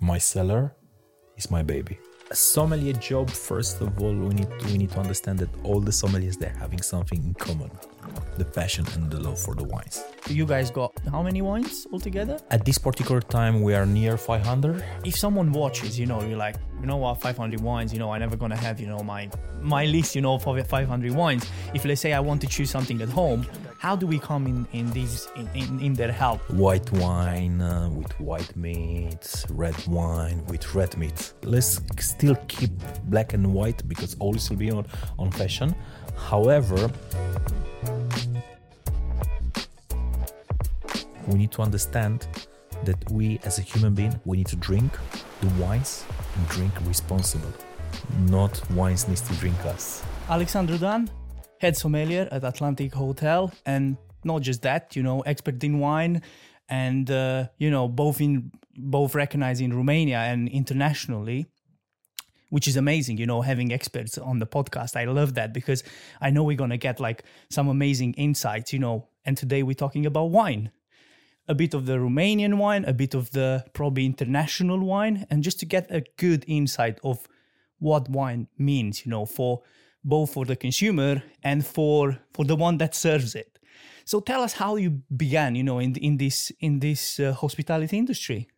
My cellar is my baby. A sommelier job, first of all, we need to, we need to understand that all the sommeliers they're having something in common: the passion and the love for the wines. You guys got how many wines altogether? At this particular time, we are near 500. If someone watches, you know, you're like, you know what, 500 wines, you know, I never gonna have, you know, my my list, you know, for 500 wines. If let's say I want to choose something at home, how do we come in in these in, in, in their help? White wine uh, with white meat, red wine with red meat. Let's still keep black and white because all this will be on, on fashion. However, we need to understand that we as a human being we need to drink the wines and drink responsible not wines needs to drink us Alexandru Dan, head sommelier at Atlantic Hotel, and not just that, you know, expert in wine, and uh, you know, both in both recognized in Romania and internationally, which is amazing. You know, having experts on the podcast, I love that because I know we're gonna get like some amazing insights. You know, and today we're talking about wine. A bit of the Romanian wine, a bit of the probably international wine, and just to get a good insight of what wine means, you know, for both for the consumer and for for the one that serves it. So tell us how you began, you know, in in this in this uh, hospitality industry.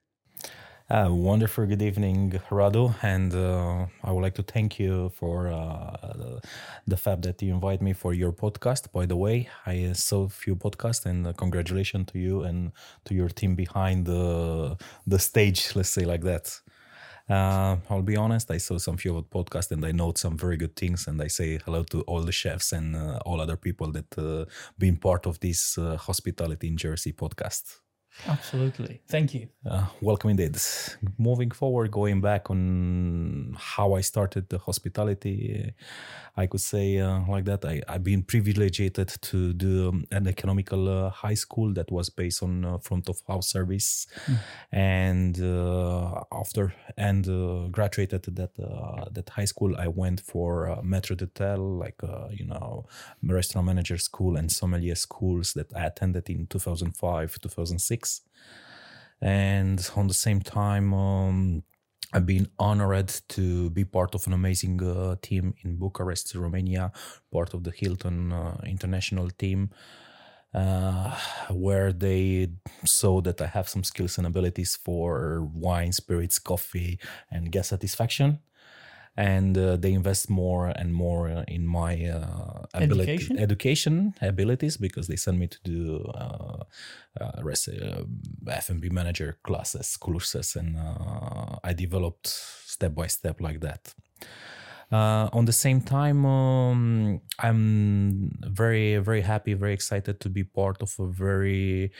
Uh, wonderful good evening, Rado, and uh, I would like to thank you for uh, the fact that you invite me for your podcast. By the way, I saw few podcasts, and uh, congratulations to you and to your team behind the the stage. Let's say like that. Uh, I'll be honest, I saw some few of the podcast and I note some very good things. And I say hello to all the chefs and uh, all other people that uh, been part of this uh, hospitality in Jersey podcast. Absolutely, thank you. Uh, welcome indeed. Moving forward, going back on how I started the hospitality, I could say uh, like that. I, I've been privileged to do um, an economical uh, high school that was based on uh, front of house service, Mm. and uh, after and uh, graduated that uh, that high school, I went for uh, maître d'hôtel, like uh, you know, restaurant manager school and sommelier schools that I attended in 2005, 2006 and on the same time um, i've been honored to be part of an amazing uh, team in bucharest romania part of the hilton uh, international team uh, where they saw that i have some skills and abilities for wine spirits coffee and guest satisfaction and uh, they invest more and more in my uh, ability, Education? education abilities because they send me to do uh, uh, uh, F&B manager classes, courses, and uh, I developed step by step like that. Uh, on the same time, um, I'm very, very happy, very excited to be part of a very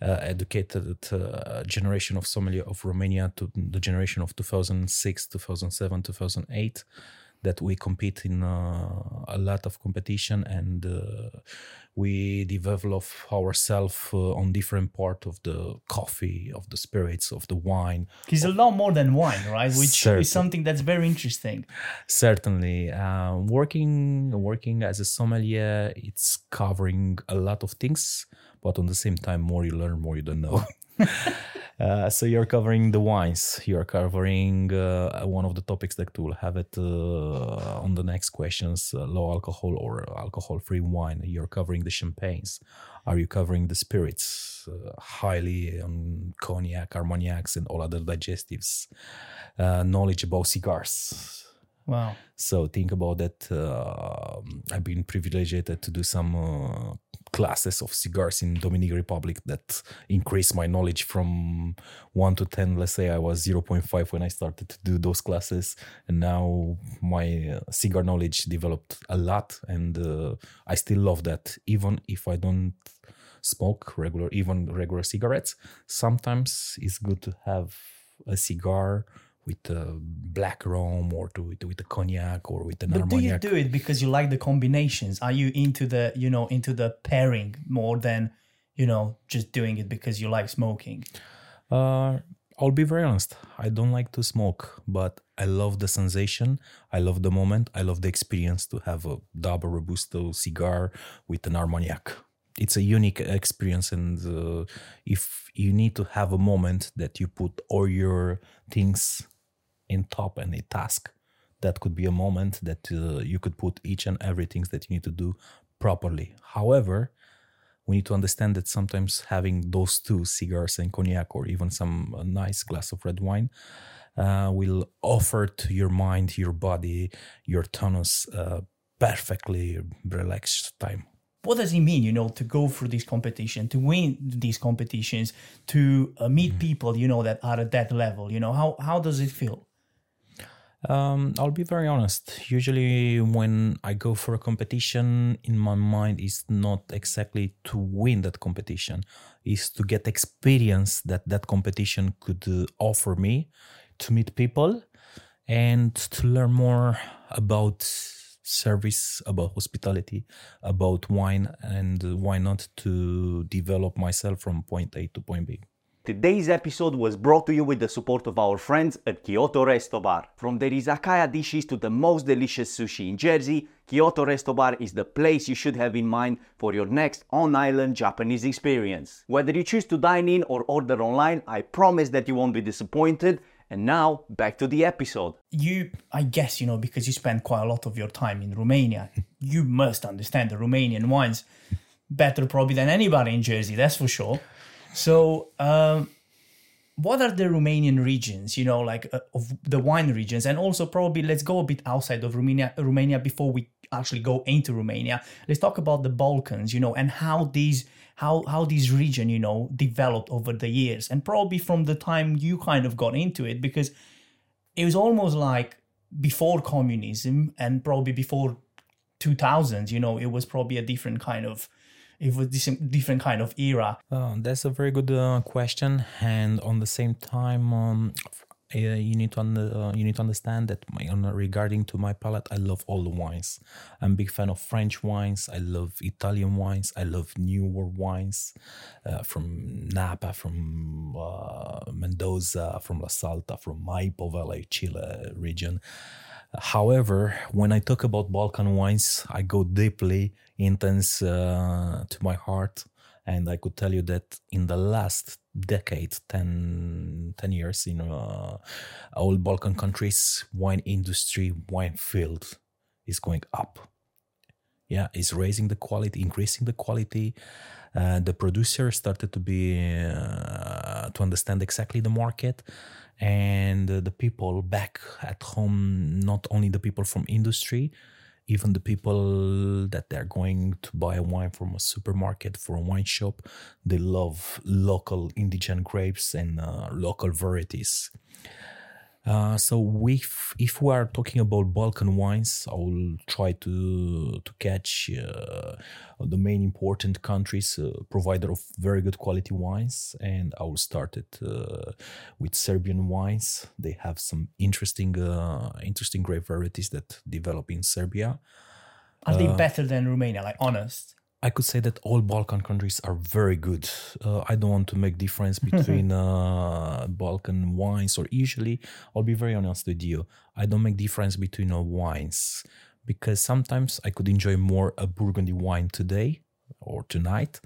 uh, educated uh, generation of sommelier of Romania, to the generation of 2006, 2007, 2008 that we compete in uh, a lot of competition and uh, we develop ourselves uh, on different part of the coffee of the spirits of the wine It's a lot more than wine, right? Which is something that's very interesting. certainly working working as a sommelier it's covering a lot of things but on the same time more you learn more you don't know uh, so you're covering the wines. You're covering uh, one of the topics that we'll have it uh, on the next questions uh, low alcohol or alcohol free wine. You're covering the champagnes. Are you covering the spirits? Uh, highly on cognac armagnacs and all other digestives. Uh, knowledge about cigars. Wow. so think about that. Uh, I've been privileged to do some uh, classes of cigars in Dominican Republic that increased my knowledge from one to ten. Let's say I was zero point five when I started to do those classes, and now my uh, cigar knowledge developed a lot, and uh, I still love that. Even if I don't smoke regular, even regular cigarettes, sometimes it's good to have a cigar with a black rum or to, with, with a cognac or with an But do you do it because you like the combinations? Are you into the, you know, into the pairing more than, you know, just doing it because you like smoking? Uh, I'll be very honest. I don't like to smoke, but I love the sensation. I love the moment. I love the experience to have a double robusto cigar with an armagnac. it's a unique experience and uh, if you need to have a moment that you put all your things in top and a task that could be a moment that uh, you could put each and every things that you need to do properly. However we need to understand that sometimes having those two cigars and cognac or even some a nice glass of red wine uh, will offer to your mind your body your tonus uh, perfectly relaxed time. What does it mean you know to go through this competition to win these competitions to uh, meet Mm-hmm. people you know that are at that level? You know how how does it feel Um, I'll be very honest. Usually, when I go for a competition, in my mind is not exactly to win that competition, is to get experience that that competition could uh, offer me, to meet people, and to learn more about service, about hospitality, about wine, and why not to develop myself from point A to point B. Today's episode was brought to you with the support of our friends at Kyoto Resto Bar. From the izakaya dishes to the most delicious sushi in Jersey, Kyoto Resto Bar is the place you should have in mind for your next on-island Japanese experience. Whether you choose to dine in or order online, I promise that you won't be disappointed. And now, back to the episode. you i guess you know because you spend quite a lot of your time in romania you must understand the romanian wines better probably than anybody in jersey that's for sure so um what are the romanian regions you know like uh, of the wine regions? And also probably let's go a bit outside of romania romania before we actually go into romania. Let's talk about the balkans you know and how these how how this region you know developed over the years. And probably from the time you kind of got into it because it was almost like before communism and probably before 2000s you know it was probably a different kind of it was this different kind of era Uh, that's a very good uh, question, and on the same time, um, uh, you need to uh, you need to understand that my, on, regarding to my palate, I love all the wines. I'm a big fan of French wines. I love Italian wines. I love newer wines uh, from Napa, from uh, Mendoza, from La Salta, from Maipo Valley, Chile region. However, when I talk about Balkan wines, I go deeply intense uh, to my heart. And I could tell you that in the last decade, 10, 10 years, in uh, all Balkan countries, wine industry, wine field is going up. Yeah, is raising the quality, increasing the quality. Uh, the producer started to be uh, to understand exactly the market, and the people back at home, not only the people from industry, even the people that they're going to buy wine from a supermarket for a wine shop. They love local indigenous grapes and uh, local varieties uh, so if if we are talking about Balkan wines, I will try to to catch uh, the main important countries uh, provider of very good quality wines, and I will start it uh, with Serbian wines. They have some interesting uh, interesting grape varieties that develop in Serbia. are they better than romania like honest I could say that all Balkan countries are very good. Uh, I don't want to make difference between uh, Balkan wines or usually I'll be very honest with you. I don't make difference between uh, wines because sometimes I could enjoy more a Burgundy wine today or tonight,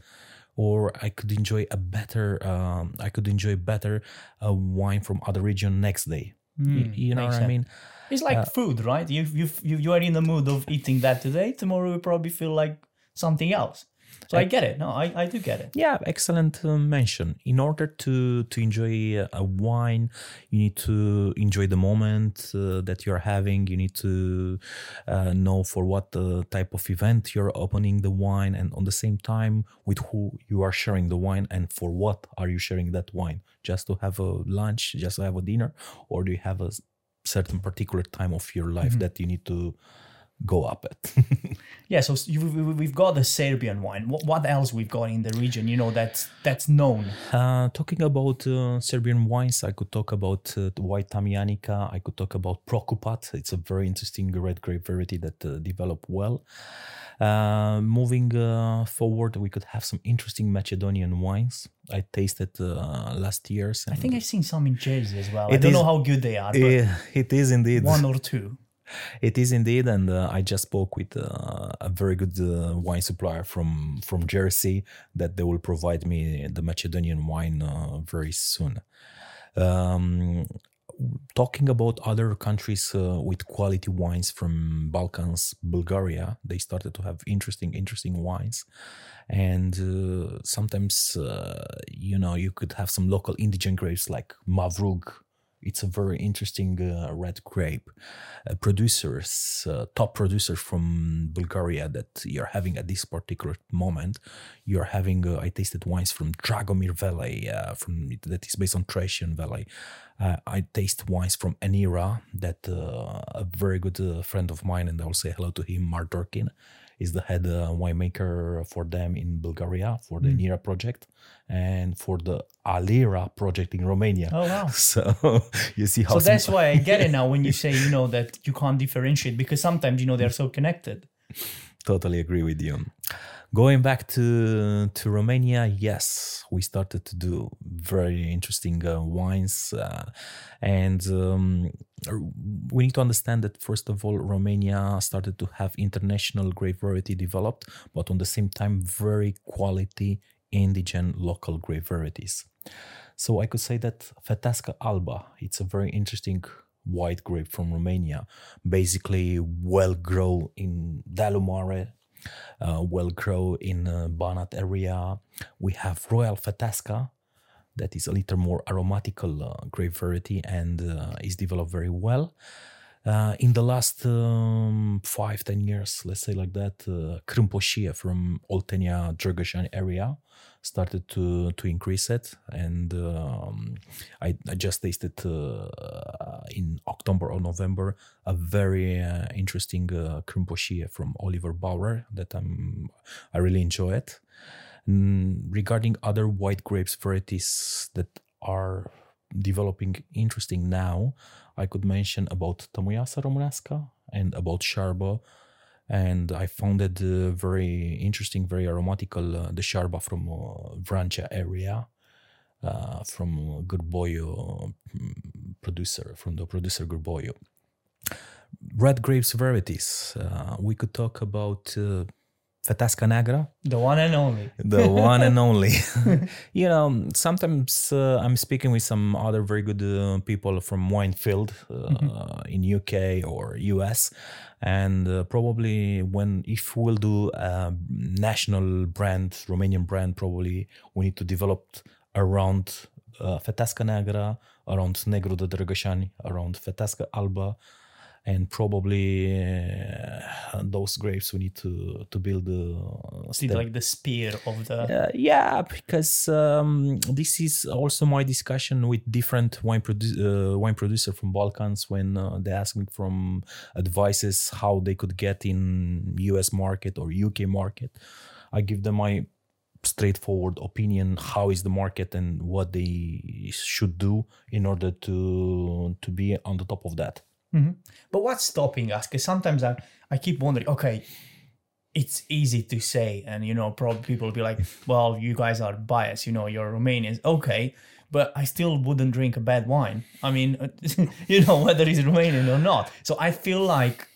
or I could enjoy a better. Um, I could enjoy better a wine from other region next day. Y- you know makes what I mean? it's like food right you, you you you are in the mood of eating that today tomorrow you probably feel like something else so i get it no i, I do get it Yeah, excellent uh, mention. In order to to enjoy a wine, you need to enjoy the moment uh, that you're having. You need to uh, know for what uh, type of event you're opening the wine, and on the same time with who you are sharing the wine, and for what are you sharing that wine? Just to have a lunch, just to have a dinner, or do you have a certain particular time of your life that you need to go up it. yeah so you, we- we've got the serbian wine what, what else we've got in the region you know that's that's known Uh, talking about uh, Serbian wines, I could talk about uh, white Tamjanika. I could talk about Prokupac. It's a very interesting red grape variety that uh, developed well. Uh, moving uh, forward, we could have some interesting Macedonian wines. I tasted uh, last year's. i think i've seen some in jersey as well i don't is- know how good they are but it is indeed. one or two It is indeed, and uh, I just spoke with uh, a very good uh, wine supplier from from Jersey that they will provide me the Macedonian wine uh, very soon. Um, talking about other countries uh, with quality wines from Balkans, Bulgaria, they started to have interesting, interesting wines, and uh, sometimes you know you could have some local indigenous grapes like Mavrud it's a very interesting uh, red grape. Uh, producers, uh, top producers from Bulgaria that you're having at this particular moment. You're having, uh, I tasted wines from Dragomir Valley, uh, from that is based on Thracian Valley. Uh, I taste wines from Enira that a very good friend of mine, and I'll say hello to him, Mark Dworkin is the head uh, winemaker for them in Bulgaria for the mm. Nira project and for the Alira project in Romania. Oh wow! So you see how. So that's why I get it now when you say you know that you can't differentiate because sometimes you know they're so connected. Totally agree with you. Going back to to Romania, yes, we started to do very interesting uh, wines, uh, and um, we need to understand that first of all, Romania started to have international grape variety developed, but on the same time, very quality indigenous local grape varieties. So I could say that Feteasca Alba, it's a very interesting white grape from Romania, basically well grown in Dealu Mare, uh, well grow in uh, Banat area. We have Royal Feteasca, that is a little more aromatical uh, grape variety and uh, is developed very well. Uh, in the last um, five, ten years, let's say like that, uh, Crâmpoșie from Oltenia, Drăgășani area started to to increase it, and um, I, I, just tasted uh, in October or November a very uh, interesting uh, from Oliver Bauer that I'm I really enjoy it. Mm, regarding other white grapes varieties that are developing interesting now, I could mention about Tămâioasă Românească and about Sharba and I found it uh, very interesting, very aromatical. Uh, the Sharba from uh, area, uh, from Gârboiu producer, from the producer Gârboiu. Red grapes varieties. Uh, we could talk about Feteasca Neagră. The one and only. the one and only. you know, sometimes uh, I'm speaking with some other very good uh, people from Winefield uh, mm-hmm. in UK or US, and uh, probably when if we'll do a national brand, Romanian brand, probably we need to develop around uh, Feteasca Neagră, around Negru de Drăgășani, around Feteasca Alba, and probably uh, those grapes we need to to build uh, See, like the spear of the uh, yeah because um, this is also my discussion with different wine produ- uh, wine producer from Balkans when uh, they ask me from advices how they could get in US market or UK market. I give them my straightforward opinion how is the market and what they should do in order to to be on the top of that Mm-hmm. But what's stopping us? Because sometimes I, I keep wondering, okay, it's easy to say, and you know, probably people will be like, well, you guys are biased, you know, you're Romanians. Okay, but I still wouldn't drink a bad wine. I mean, you know, whether it's Romanian or not. So I feel like,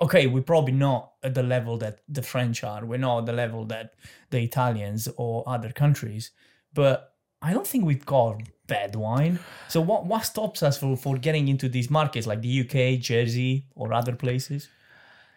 okay, we're probably not at the level that the French are. We're not at the level that the Italians or other countries. But I don't think we've got bad wine. So what what stops us for, for getting into these markets like the UK, Jersey, or other places?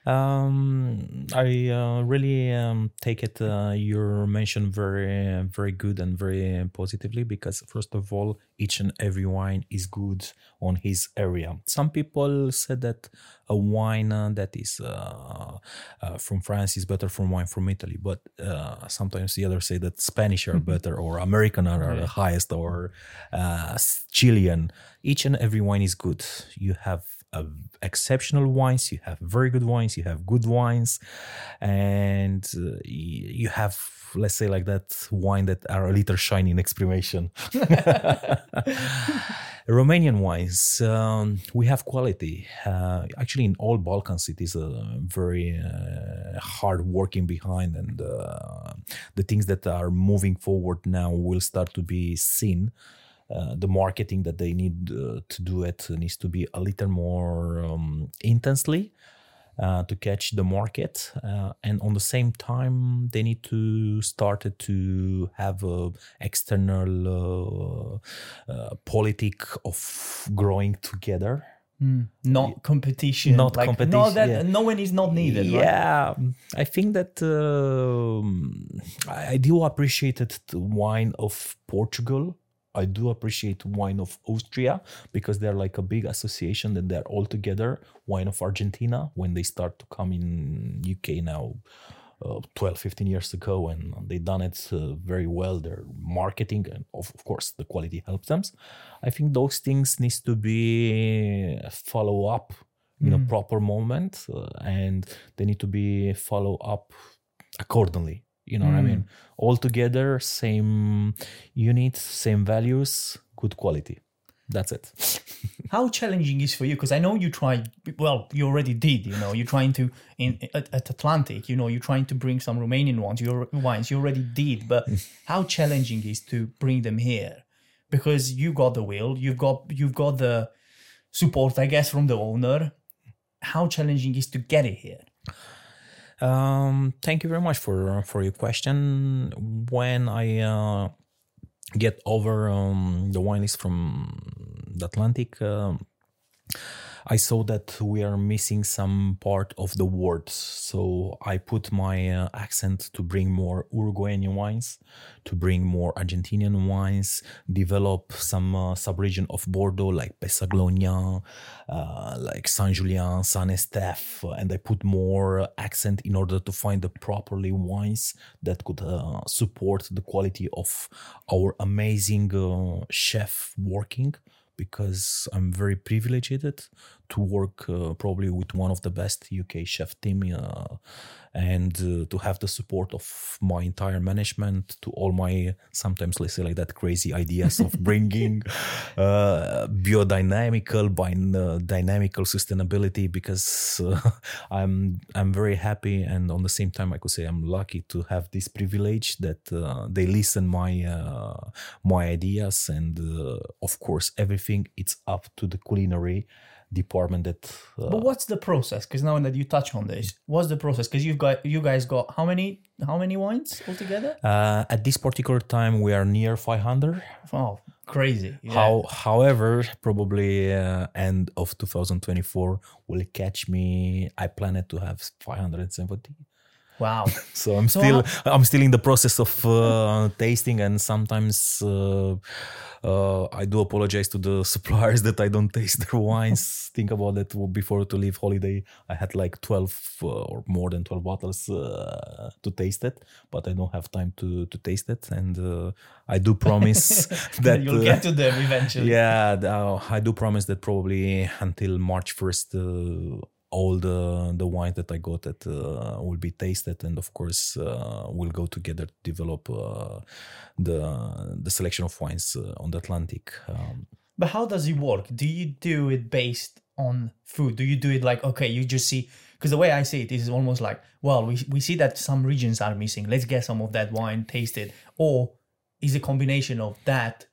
Um, I uh, really um, take it uh, your mention very very good and very positively because first of all, each and every wine is good on his area. Some people said that a wine uh, that is uh, uh, from France is better from wine from Italy, but uh, sometimes the others say that Spanish are mm-hmm. better or American are the highest or Chilean. Each and every wine is good. You have exceptional wines, you have very good wines, you have good wines, and uh, you have let's say like that wine that are a little shiny in. Romanian wines, um, we have quality. Uh, actually, in all Balkans, it is a very uh, hard working behind, and uh, the things that are moving forward now will start to be seen uh, the marketing that they need uh, to do it needs to be a little more um, intensely uh, to catch the market uh, and on the same time they need to start to have a external uh, uh, politic of growing together Not competition. Not like, No, competition, that yeah. no one is not needed. right? yeah i think that um, I, I do appreciate the wine of portugal i do appreciate wine of austria because they're like a big association and they're all together. Wine of argentina when they start to come in uk now uh, 12 15 years ago and they done it uh, very well their marketing and of, of course the quality helps them. I think those things needs to be follow up in a proper moment uh, and they need to be follow up accordingly you know what i mm. mean all together same units same values good quality that's it How challenging is for you? Because I know you tried. Well, you already did. You know, you're trying to in at, at Atlantic. You know, you're trying to bring some Romanian ones. Your wines. You already did. But how challenging is to bring them here? Because you got the will. You've got you've got the support, I guess, from the owner. How challenging is to get it here? Um, thank you very much for for your question. When I uh, get over um, the wine list from the Atlantic, um I saw that we are missing some part of the words. So I put my uh, accent to bring more Uruguayan wines, to bring more Argentinian wines, develop some uh, sub-region of Bordeaux like Pessac-Léognan, uh, like Saint Julien, Saint Estèphe, and I put more accent in order to find the properly wines that could uh, support the quality of our amazing uh, chef working because I'm very privileged to work uh, probably with one of the best UK chef team uh, and uh, to have the support of my entire management to all my sometimes let's say like that crazy ideas of bringing uh, biodynamical by uh, dynamical sustainability because uh, I'm I'm very happy and on the same time I could say I'm lucky to have this privilege that uh, they listen my uh, my ideas and uh, of course everything it's up to the culinary department that uh, But what's the process? Because now that you touch on this, what's the process? Because you've got you guys got how many how many wines altogether? uh, at this particular time we are near 500 Oh, crazy! Yeah. How, however, probably uh, end of 2024 will catch me. I planned to have 570. Wow. So I'm So still I'm still in the process of uh, tasting, and sometimes uh, uh, I do apologize to the suppliers that I don't taste their wines. Think about that before to leave holiday, I had like 12 uh, or more than 12 bottles uh, to taste it, but I don't have time to to taste it, and uh, I do promise that You'll get to them eventually. yeah, uh, I do promise that probably until March first, uh, all the the wines that I got that uh, will be tasted, and of course uh, we'll go together to develop uh, the the selection of wines uh, on the Atlantic. Um, But how does it work? Do you do it based on food? Do you do it like okay, you just see? Because the way I see it is almost like, well, we we see that some regions are missing. Let's get some of that wine tasted, or is a combination of that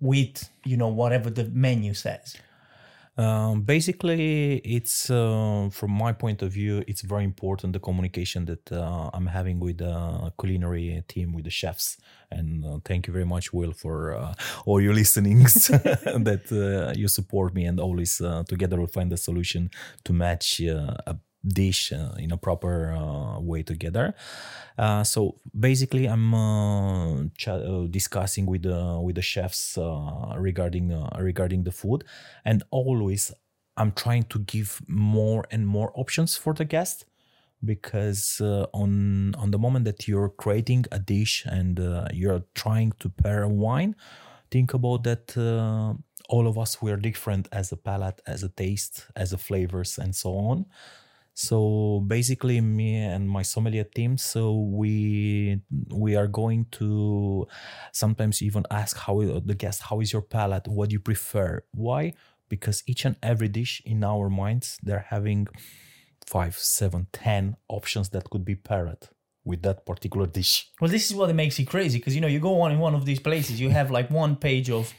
with you know whatever the menu says. Um, basically, it's uh, from my point of view, it's very important the communication that uh, I'm having with the culinary team, with the chefs. And uh, thank you very much, Will, for uh, all your listenings that uh, you support me and always uh, together we'll find a solution to match a dish uh, in a proper uh, way together. Uh, so basically, I'm uh, ch- uh, discussing with the with the chefs uh, regarding uh, regarding the food, and always I'm trying to give more and more options for the guest because uh, on on the moment that you're creating a dish and uh, you're trying to pair a wine, think about that. Uh, all of us we are different as a palate, as a taste, as a flavors, and so on. So basically, me and my sommelier team, so we we are going to sometimes even ask how the guest, how is your palate? What do you prefer? Why? Because each and every dish in our minds, they're having five, seven, ten options that could be paired with that particular dish. Well, this is what it makes it crazy because you know you go on in one of these places, you have like one page of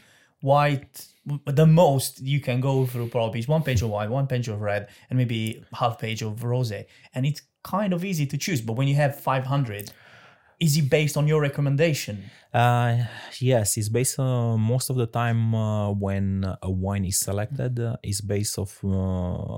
white. The most you can go through probably is one page of white, one page of red, and maybe half page of rosé, and it's kind of easy to choose. But when you have 500, is it based on your recommendation? Uh, yes, it's based uh, most of the time uh, when a wine is selected uh, is based of uh,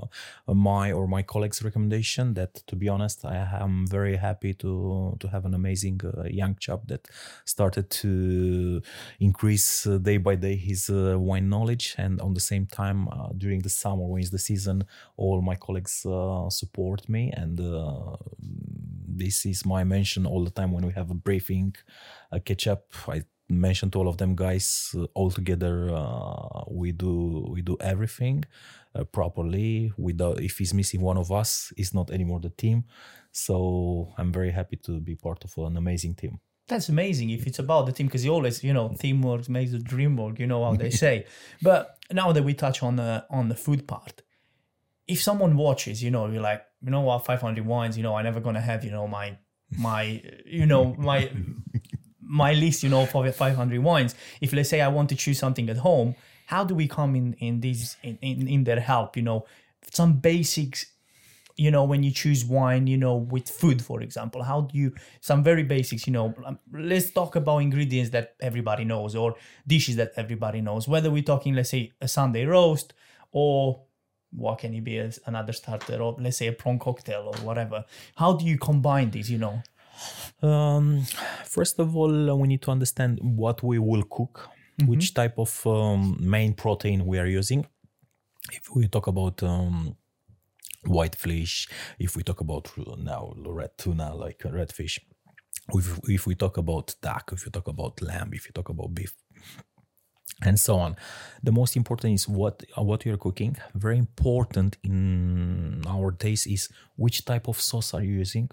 my or my colleagues' recommendation. That, to be honest, I am very happy to to have an amazing uh, young chap that started to increase uh, day by day his uh, wine knowledge, and on the same time uh, during the summer when it's the season, all my colleagues uh, support me, and uh, this is my mention all the time when we have a briefing, a catch up. I mentioned to all of them guys uh, all together. Uh, we do we do everything uh, properly. Without if he's missing one of us, it's not anymore the team. So I'm very happy to be part of an amazing team. That's amazing if it's about the team because you always, you know, teamwork makes the dream work. You know how they say. but now that we touch on the on the food part, if someone watches, you know, you're like, you know what, 500 wines, you know, I'm never gonna have, you know, my my, you know, my my list, you know, for 500 wines. If let's say I want to choose something at home, how do we come in in these in in, in their help? You know, some basics. You know, when you choose wine, you know, with food, for example, how do you some very basics? You know, um, let's talk about ingredients that everybody knows or dishes that everybody knows. Whether we're talking, let's say, a Sunday roast or what can it be as another starter or let's say a prawn cocktail or whatever. How do you combine these? You know, Um, first of all, uh, we need to understand what we will cook, which type of um, main protein we are using. If we talk about um, white fish, if we talk about now red tuna, like red fish, if, if we talk about duck, if you talk about lamb, if you talk about beef, and so on. The most important is what uh, what you're cooking. Very important in our days is which type of sauce are you using.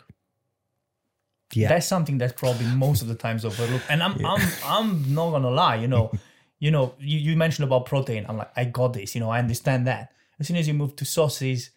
Yeah. that's something that's probably most of the times overlooked. And I'm I'm I'm not gonna lie, you know, you know, you, you mentioned about protein. I'm like, I got this, you know, I understand that. As soon as you move to sauces,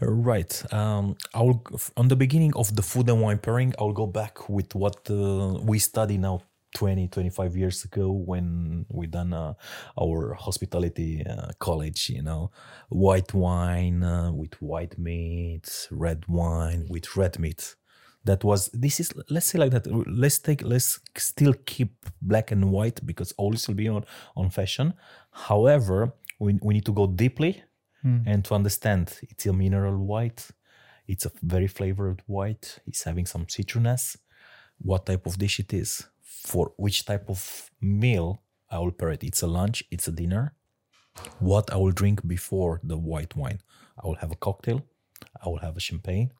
Right. Um, I'll on the beginning of the food and wine pairing. I'll go back with what uh, we study now 20, 25 years ago when we done uh, our hospitality uh, college. You know, white wine uh, with white meat, red wine with red meat. That was this is let's say like that. Let's take let's still keep black and white because always will be on on fashion. However, we we need to go deeply and to understand it's a mineral white it's a very flavored white it's having some citrusiness what type of dish it is for which type of meal i will pair it. It's a lunch it's a dinner. What i will drink before the white wine. I will have a cocktail i will have a champagne.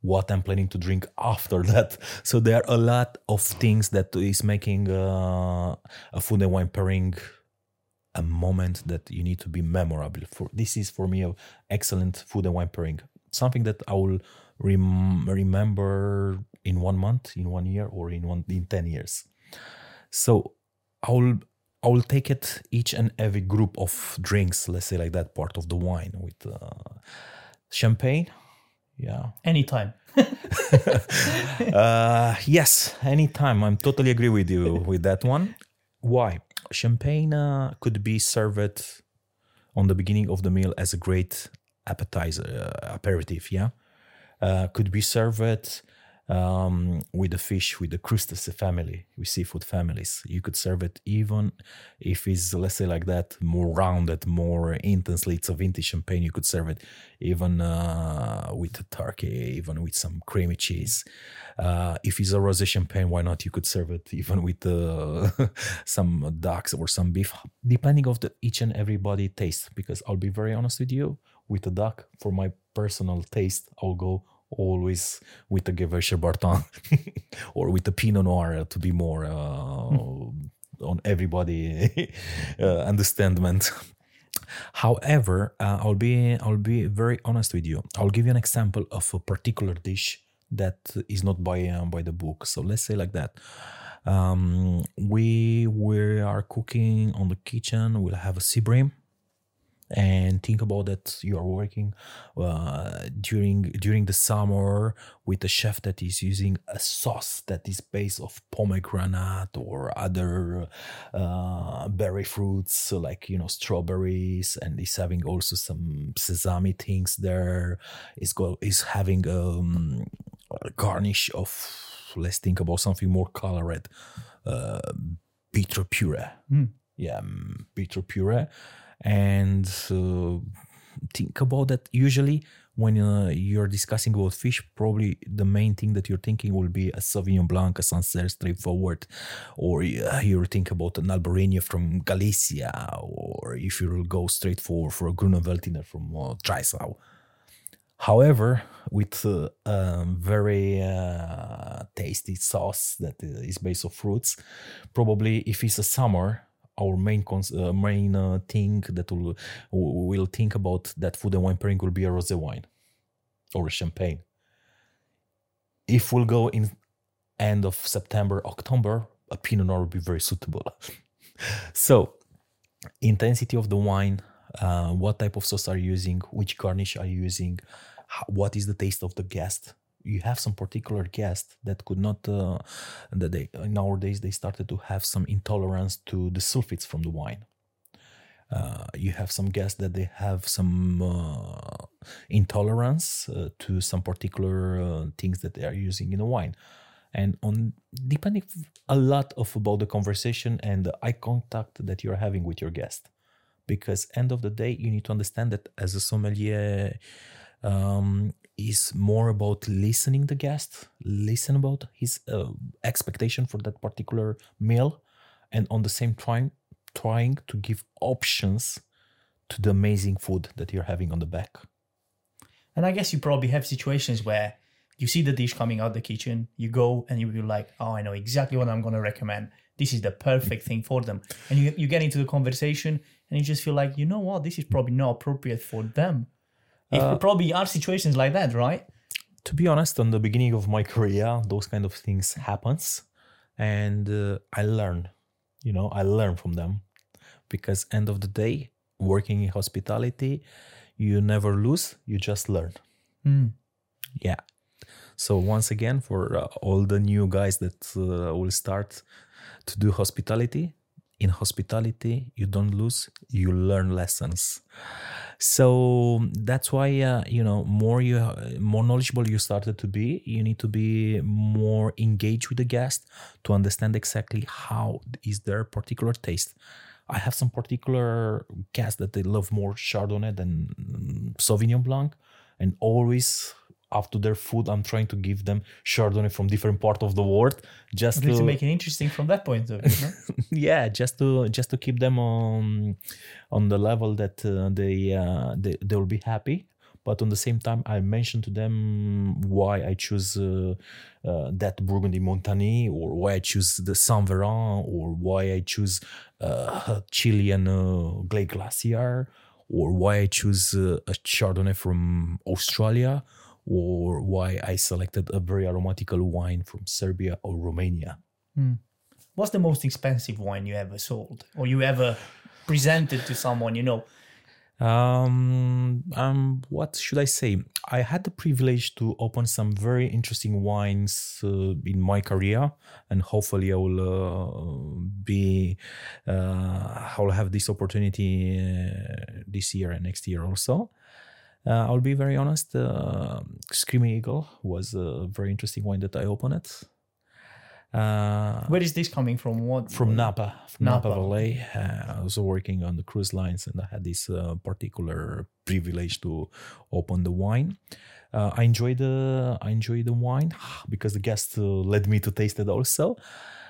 What i'm planning to drink after that. So there are a lot of things that is making uh, a food and wine pairing a moment that you need to be memorable for. This is for me a excellent food and wine pairing. Something that i will rem- remember in one month in one year or in one in 10 years so i will i will take it each and every group of drinks let's say like that part of the wine with uh, champagne yeah anytime. uh, yes, anytime. I'm totally agree with you with that one. Why? Champagne uh, could be served on the beginning of the meal as a great appetizer, uh, aperitif. Yeah, could be served um, with the fish, with the crustacea family, with seafood families. You could serve it even if it's, let's say, like that, more rounded, more intensely. It's a vintage champagne. You could serve it even uh, with a turkey, even with some creamy cheese. Uh, if it's a rosé champagne, why not? You could serve it even with uh, some ducks or some beef, depending of the each and everybody taste. Because I'll be very honest with you, with a duck, for my personal taste, I'll go always with the Gewürztraminer Barton or with the Pinot Noir to be more uh, on everybody uh, understandment. However, uh, I'll be I'll be very honest with you. I'll give you an example of a particular dish that is not by uh, by the book. So let's say like that. Um, we we are cooking on the kitchen. We'll have a sea bream. And think about that you are working uh, during during the summer with a chef that is using a sauce that is based of pomegranate or other uh, berry fruits so like you know strawberries and is having also some sesame things there. Is go is having um, a garnish of let's think about something more colored uh, beetroot puree. Yeah um, beetroot puree and uh, think about that usually when uh, you're discussing about fish probably the main thing that you're thinking will be a sauvignon blanc a sancerre straightforward or uh, you think about an albarino from galicia or if you will go straight for for a grüner veltliner from uh, Dreisau. However, with uh, a very uh, tasty sauce that is based of fruits, probably if it's a summer, our main cons- uh, main uh, thing that we'll, we'll think about that food and wine pairing will be a rosé wine or a champagne. If we'll go in end of September, October, a Pinot Noir will be very suitable. so, intensity of the wine, uh, what type of sauce are you using, which garnish are you using, what is the taste of the guest. You have some particular guest that could not. Uh, that they nowadays they started to have some intolerance to the sulfites from the wine. Uh, you have some guests that they have some uh, intolerance uh, to some particular uh, things that they are using in the wine and on depending a lot of about the conversation and the eye contact that you're having with your guest because end of the day you need to understand that as a sommelier um, is more about listening the guest listen about his uh, expectation for that particular meal and on the same time trying to give options to the amazing food that you're having on the back And I guess you probably have situations where you see the dish coming out the kitchen, you go and you're like, oh, I know exactly what I'm going to recommend. This is the perfect thing for them. And you, you get into the conversation and you just feel like, you know what, this is probably not appropriate for them. If probably are situations like that, right? to be honest on the beginning of my career those kind of things happens and uh, i learn you know i learn from them. Because end of the day working in hospitality you never lose you just learn. Yeah. So once again for uh, all the new guys that uh, will start to do hospitality in hospitality you don't lose you learn lessons. So that's why uh, you know more you more knowledgeable you started to be you need to be more engaged with the guest to understand exactly how is their particular taste. I have some particular guests that they love more chardonnay than sauvignon blanc and always after their food i'm trying to give them chardonnay from different part of the world just to to make it interesting from that point of view. no? yeah just to just to keep them on on the level that uh, they, uh, they they will be happy but on the same time i mention to them why i choose uh, uh, that burgundy montagny or why i choose the saint veran or why i choose uh, chilean uh, glacier or why i choose uh, a chardonnay from australia or why i selected a very aromatical wine from serbia or romania What's the most expensive wine you ever sold or you ever presented to someone, you know? Um, um, what should I say? I had the privilege to open some very interesting wines uh, in my career, and hopefully I will uh, be, uh, I will have this opportunity uh, this year and next year also. Uh, I'll be very honest. Uh, Screaming Eagle was a very interesting wine that I opened. Uh, Where is this coming from? What from Napa, from Napa, Napa. Valley. Uh, I was working on the cruise lines, and I had this uh, particular privilege to open the wine. Uh, I enjoyed the I enjoyed the wine because the guests uh, led me to taste it also.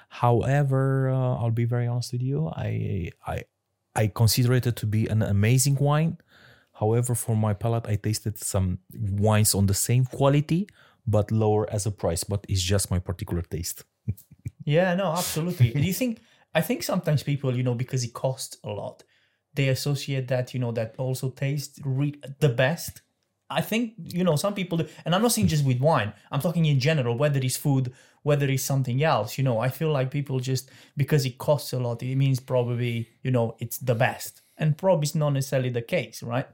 However, uh, I'll be very honest with you. I I I consider it to be an amazing wine. However, for my palate, I tasted some wines on the same quality but lower as a price. But it's just my particular taste. Yeah, no, absolutely. Do you think? I think sometimes people, you know, because it costs a lot, they associate that, you know, that also tastes re- the best. I think, you know, some people do, and I'm not saying just with wine. I'm talking in general, whether it's food, whether it's something else. You know, I feel like people just because it costs a lot, it means probably, you know, it's the best. And probably it's not necessarily the case, right?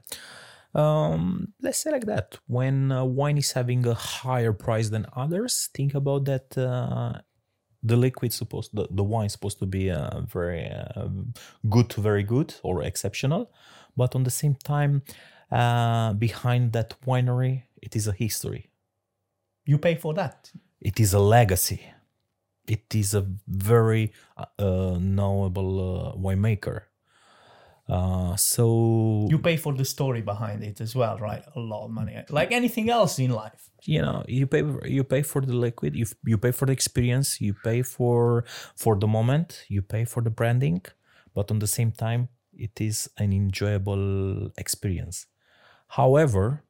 um, let's say like that. When uh, wine is having a higher price than others think about that uh, the liquid supposed the, the wine supposed to be uh, very uh, good to very good or exceptional. But on the same time uh, behind that winery it is a history. You pay for that. it is a legacy. It is a very uh, knowable uh, winemaker uh, so You pay for the story behind it as well, right? A lot of money, like anything else in life. you know you pay you pay for the liquid you you pay for the experience you pay for for the moment you pay for the branding but on the same time it is an enjoyable experience however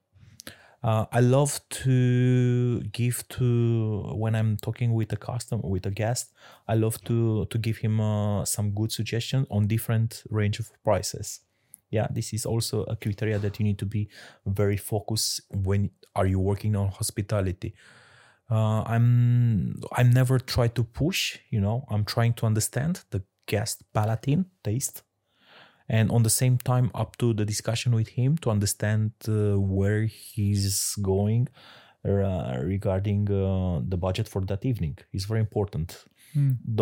uh, i love to give to when i'm talking with a customer with a guest i love to to give him uh, some good suggestions on different range of prices. Yeah this is also a criteria that you need to be very focused when are you working on hospitality. Uh, i'm i'm never try to push you know i'm trying to understand the guest palatine taste and on the same time up to the discussion with him to understand uh, where he's going uh, regarding uh, the budget for that evening is very important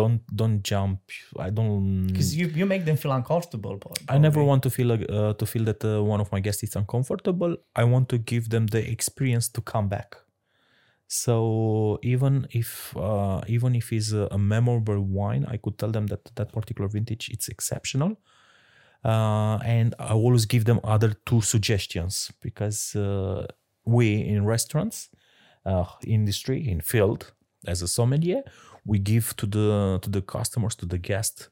don't don't jump i don't Because you, you make them feel uncomfortable. But I never want to feel uh, to feel that uh, one of my guests is uncomfortable. I want to give them the experience to come back. So even if uh, even if it's a, a memorable wine, I could tell them that that particular vintage it's exceptional. Uh, and I always give them other two suggestions because uh, we in restaurants, uh, industry, in field, as a sommelier, we give to the to the customers, to the guest,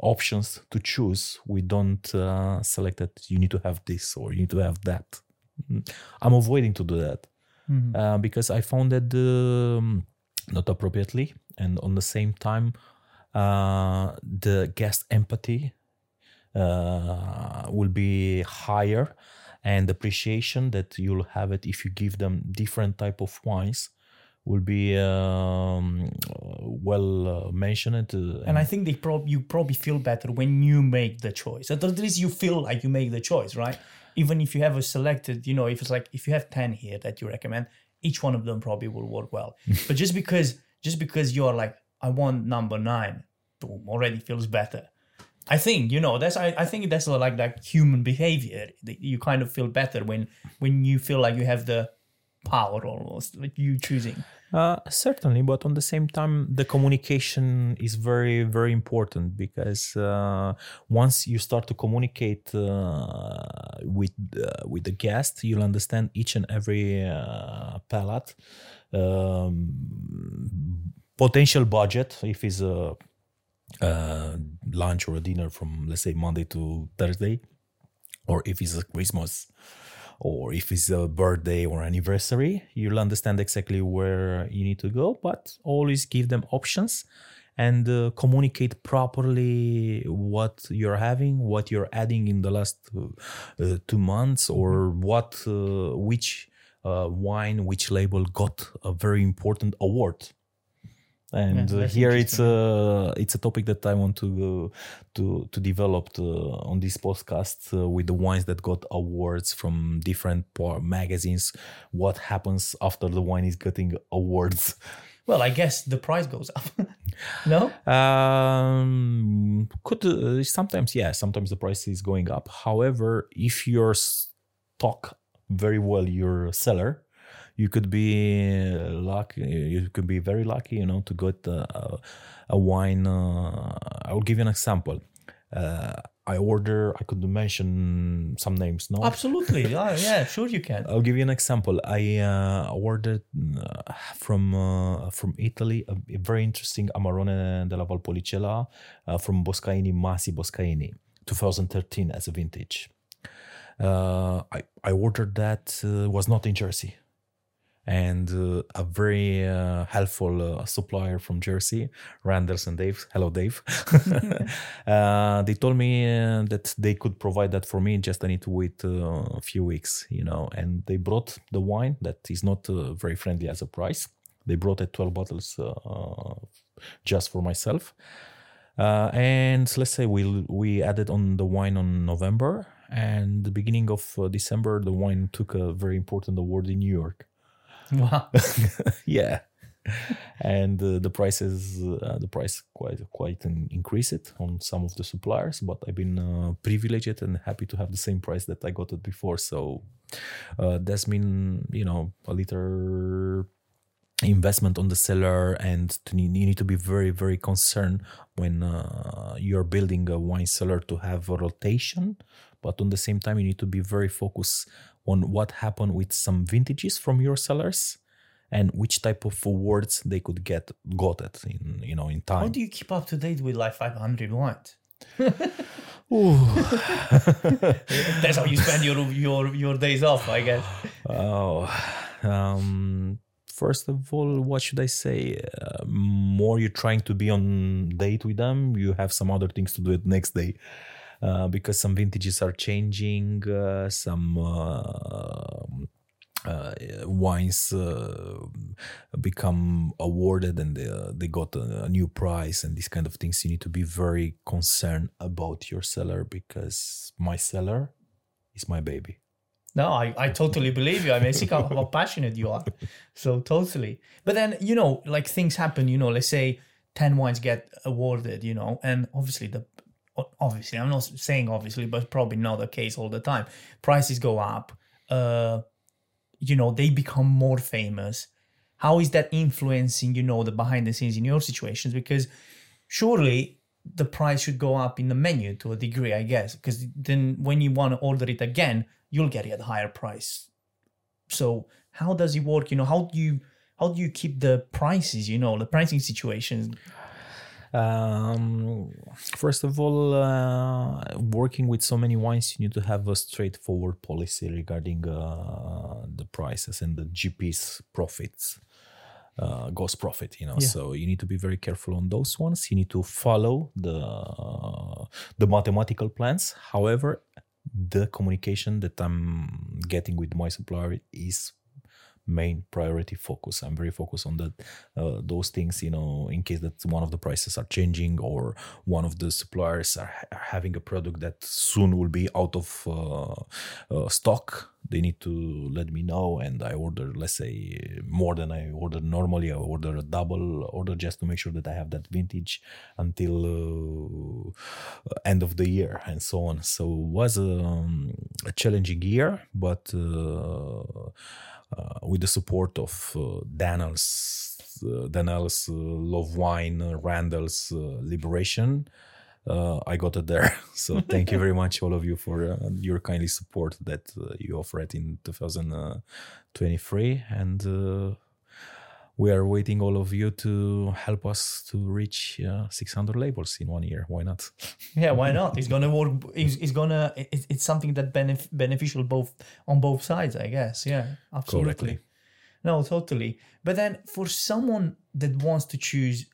options to choose. We don't uh, select that you need to have this or you need to have that. Mm. I'm avoiding to do that uh, because I found that um, not appropriately, and on the same time, uh, the guest empathy will be higher, and appreciation that you'll have it if you give them different type of wines will be um, well uh, mentioned. Uh, And I think they prob- you probably feel better when you make the choice. At least you feel like you make the choice, right? Even if you have a selected, you know, if it's like if you have ten here that you recommend, each one of them probably will work well. but just because just because you're like, I want number nine, boom, already feels better. I think you know that's I, I think that's like that human behavior. You kind of feel better when when you feel like you have the power almost, like you choosing. Uh, certainly, but on the same time, the communication is very, very important because uh, once you start to communicate uh, with uh, with the guest, you'll understand each and every uh, palate, um, potential budget if it's a, uh lunch or a dinner from let's say Monday to Thursday, or if it's a Christmas or if it's a birthday or anniversary, you'll understand exactly where you need to go. But always give them options and uh, communicate properly what you're having, what you're adding in the last uh, two months, or what uh, which uh, wine, which label got a very important award. And Yeah, uh, here it's a it's a topic that I want to uh, to to develop uh, on this podcast uh, with the wines that got awards from different magazines. What happens after the wine is getting awards? Well, I guess the price goes up. no? Um, could uh, sometimes yeah, sometimes the price is going up. However, if your stock very well your cellar, you could be lucky. You could be very lucky, you know, to get a, a wine. Uh, I will give you an example. Uh, I order. I could mention some names. No, Absolutely. yeah, yeah, sure you can. I'll give you an example. I uh, ordered uh, from uh, from Italy a, a very interesting Amarone della Valpolicella uh, from Boscaini Masi Boscaini, 2013 as a vintage. Uh, I I ordered that uh, was not in Jersey, and uh, a very uh, helpful uh, supplier from Jersey, Randers and Dave. Hello, Dave. uh, they told me uh, that they could provide that for me. Just I need to wait uh, a few weeks, you know. And they brought the wine that is not uh, very friendly as a price. They brought it 12 bottles uh, just for myself. Uh, and let's say we we added on the wine on November, and the beginning of uh, December, the wine took a very important award in New York. Wow. yeah, and uh, the prices uh, the price quite quite in, increase it on some of the suppliers, but I've been uh, privileged and happy to have the same price that I got it before. So uh, that's been you know a little investment on the cellar and to you need to be very very concerned when uh, you're building a wine cellar to have a rotation but on the same time you need to be very focused on what happened with some vintages from your cellars and which type of awards they could get got it in you know in time. How do you keep up to date with like 500 wines? That's how you spend your your your days off, I guess. Oh, um, first of all, what should I say? Uh, more you're trying to be on date with them, you have some other things to do it next day. Uh, because some vintages are changing, uh, some uh, uh, wines uh, become awarded and they, uh, they got a, a new prize and these kind of things. You need to be very concerned about your cellar because my cellar is my baby. No, I, I totally believe you. I mean, I see how, how passionate you are. So totally. But then, you know, like things happen, you know, let's say 10 wines get awarded, you know, and obviously the obviously, I'm not saying obviously, but probably not the case all the time. Prices go up. Uh, you know, they become more famous. How is that influencing, you know, the behind the scenes in your situations? Because surely the price should go up in the menu to a degree, I guess. Because then when you want to order it again, you'll get it at a higher price. So how does it work? You know, how do you how do you keep the prices? You know, the pricing situations. Um, first of all, uh, working with so many wines, you need to have a straightforward policy regarding uh, the prices and the GP's profits, uh, gross profit. You know, Yeah. so you need to be very careful on those ones. You need to follow the the mathematical plans. However, the communication that I'm getting with my supplier is main priority focus. I'm very focused on that uh, those things. You know, in case that one of the prices are changing or one of the suppliers are, are having a product that soon will be out of uh, uh, stock, they need to let me know. And I order, let's say, more than I order normally. I order a double order just to make sure that I have that vintage until uh, end of the year and so on. So it was um, a challenging year, but. Uh, with the support of uh, Daniel's, uh, Daniel's uh, Love Wine, uh, Randall's Liberation, I got it there. So thank you very much, all of you, for your kindly support that you offered in 2023. And we are waiting all of you to help us to reach uh, 600 labels in one year. Why not? Yeah, why not? It's gonna work. It's, it's gonna. It, it's something that benef- beneficial both on both sides, I guess. Yeah, absolutely. Correctly. No, totally. But then for someone that wants to choose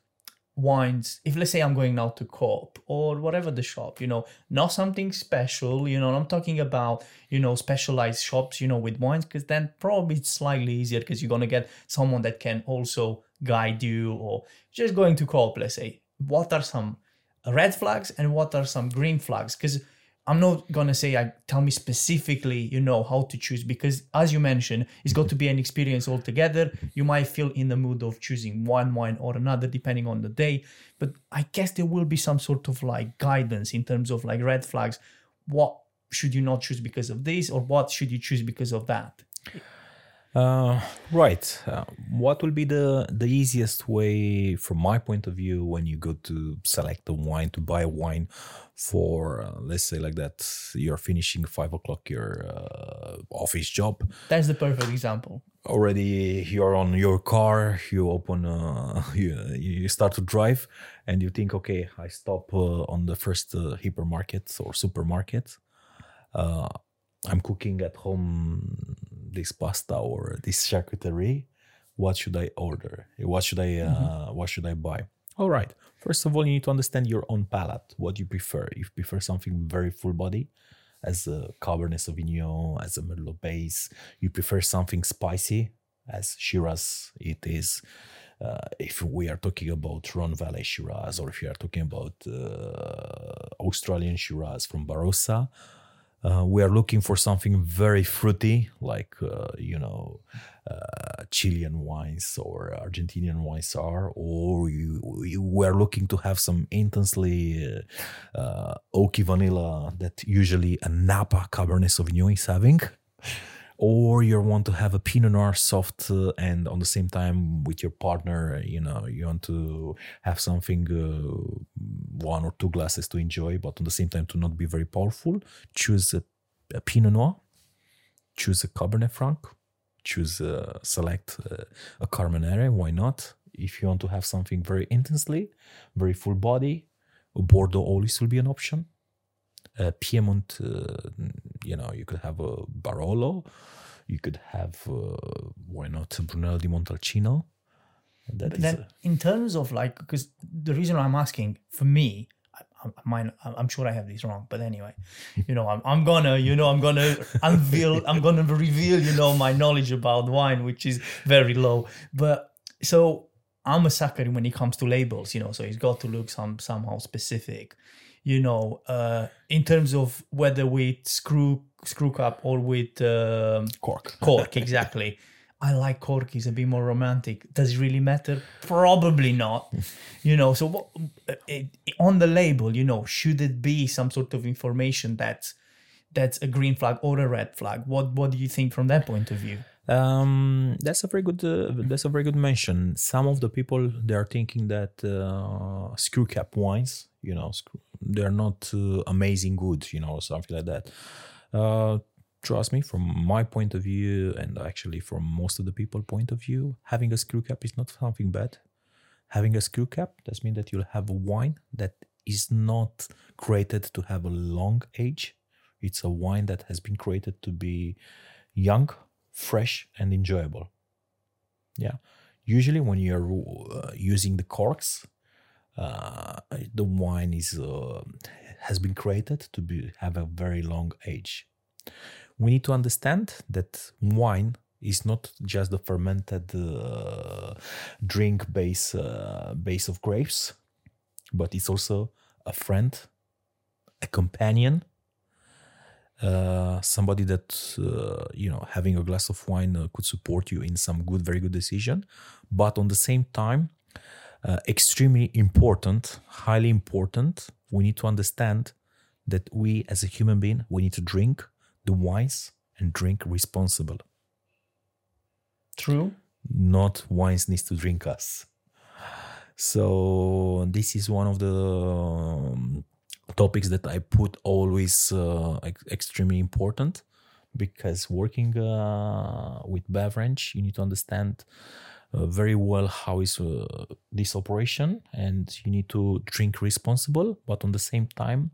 wines, if let's say I'm going now to Coop or whatever the shop, you know, not something special, you know, I'm talking about, you know, specialized shops, you know, with wines, because then probably it's slightly easier because you're gonna get someone that can also guide you or just going to Coop, let's say. What are some red flags and what are some green flags? Because I'm not gonna say I tell me specifically, you know, how to choose because as you mentioned, it's got to be an experience altogether. You might feel in the mood of choosing one wine or another depending on the day. But I guess there will be some sort of like guidance in terms of like red flags. What should you not choose because of this, or what should you choose because of that? Uh, right. Uh, what will be the the easiest way, from my point of view, when you go to select a wine to buy a wine for, uh, let's say, like that, you're finishing five o'clock your uh, office job. That's the perfect example. Already, you're on your car. You open, uh, you you start to drive, and you think, okay, I stop uh, on the first uh, hypermarket or supermarket. I'm cooking at home this pasta or this charcuterie. What should I order? What should I uh, what should I buy? All right. First of all, you need to understand your own palate. What you prefer. If you prefer something very full body, as a Cabernet Sauvignon, as a Merlot base, you prefer something spicy, as Shiraz it is. uh, if we are talking about Rhone Valley Shiraz or if you are talking about uh, Australian Shiraz from Barossa, uh, we are looking for something very fruity, like uh, you know, uh, Chilean wines or Argentinian wines are, or you, you we are looking to have some intensely uh, oaky vanilla that usually a Napa Cabernet Sauvignon is having or you want to have a pinot noir soft uh, and on the same time with your partner you know you want to have something uh, one or two glasses to enjoy but on the same time to not be very powerful choose a, a pinot noir choose a cabernet franc choose a, select a, uh, a carmenere why not? If you want to have something very intensely very full body bordeaux always will be an option uh, Piedmont, uh, you know, you could have a Barolo, you could have uh, why not Brunello di Montalcino. That but then, in terms of like, because the reason I'm asking for me, I, I I'm sure I have this wrong, but anyway, you know, I'm, I'm gonna, you know, I'm gonna unveil, I'm gonna reveal, you know, my knowledge about wine, which is very low. But so I'm a sucker when it comes to labels, you know, so it's got to look some somehow specific you know, uh, in terms of whether with screw screw cap or with um, cork. Cork, exactly. I like cork is a bit more romantic. Does it really matter? Probably not. you know, so what, it, on the label, you know, should it be some sort of information that's that's a green flag or a red flag? What what do you think from that point of view? Um, that's a very good. Uh, that's a very good mention. Some of the people they are thinking that uh, screw cap wines, you know, they're not uh, amazing good, you know, or something like that. Uh, trust me, from my point of view, and actually from most of the people' point of view, having a screw cap is not something bad. Having a screw cap does mean that you'll have a wine that is not created to have a long age. It's a wine that has been created to be young, fresh, and enjoyable. Yeah. Usually, when you're uh, using the corks, uh, the wine is uh, has been created to be have a very long age. We need to understand that wine is not just the fermented uh, drink base uh, base of grapes, but it's also a friend, a companion, uh, somebody that you know having a glass of wine could support you in some good, very good decision, but on the same time uh, extremely important, highly important. We need to understand that we, as a human being, we need to drink the wines and drink responsible. True. Not wines needs to drink us. So this is one of the um, topics that I put always uh, extremely important because working uh, with beverage, you need to understand very well how is uh, this operation and you need to drink responsible but on the same time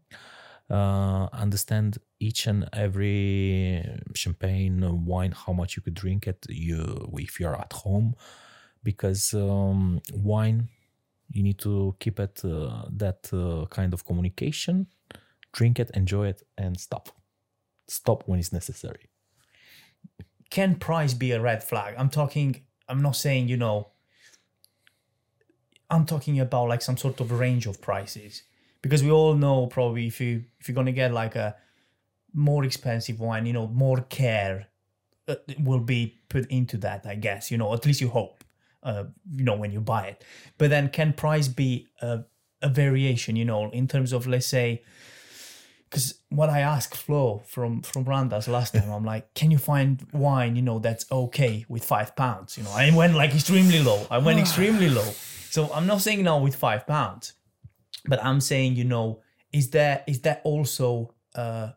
uh, understand each and every champagne wine how much you could drink it you if you're at home because um, wine you need to keep it uh, that uh, kind of communication drink it enjoy it and stop. Stop when it's necessary. Can price be a red flag? I'm talking I'm not saying, you know, I'm talking about like some sort of range of prices because we all know probably if you if you're gonna get like a more expensive wine, you know, more care uh, will be put into that. I guess you know, at least you hope, uh, you know, when you buy it. But then, can price be a, a variation? You know, in terms of let's say because what I asked Flo from from Randas last time, I'm like, can you find wine, you know, that's okay with five pounds? You know, I went like extremely low. I went extremely low. So I'm not saying no with five pounds, but I'm saying, you know, is there is that also uh,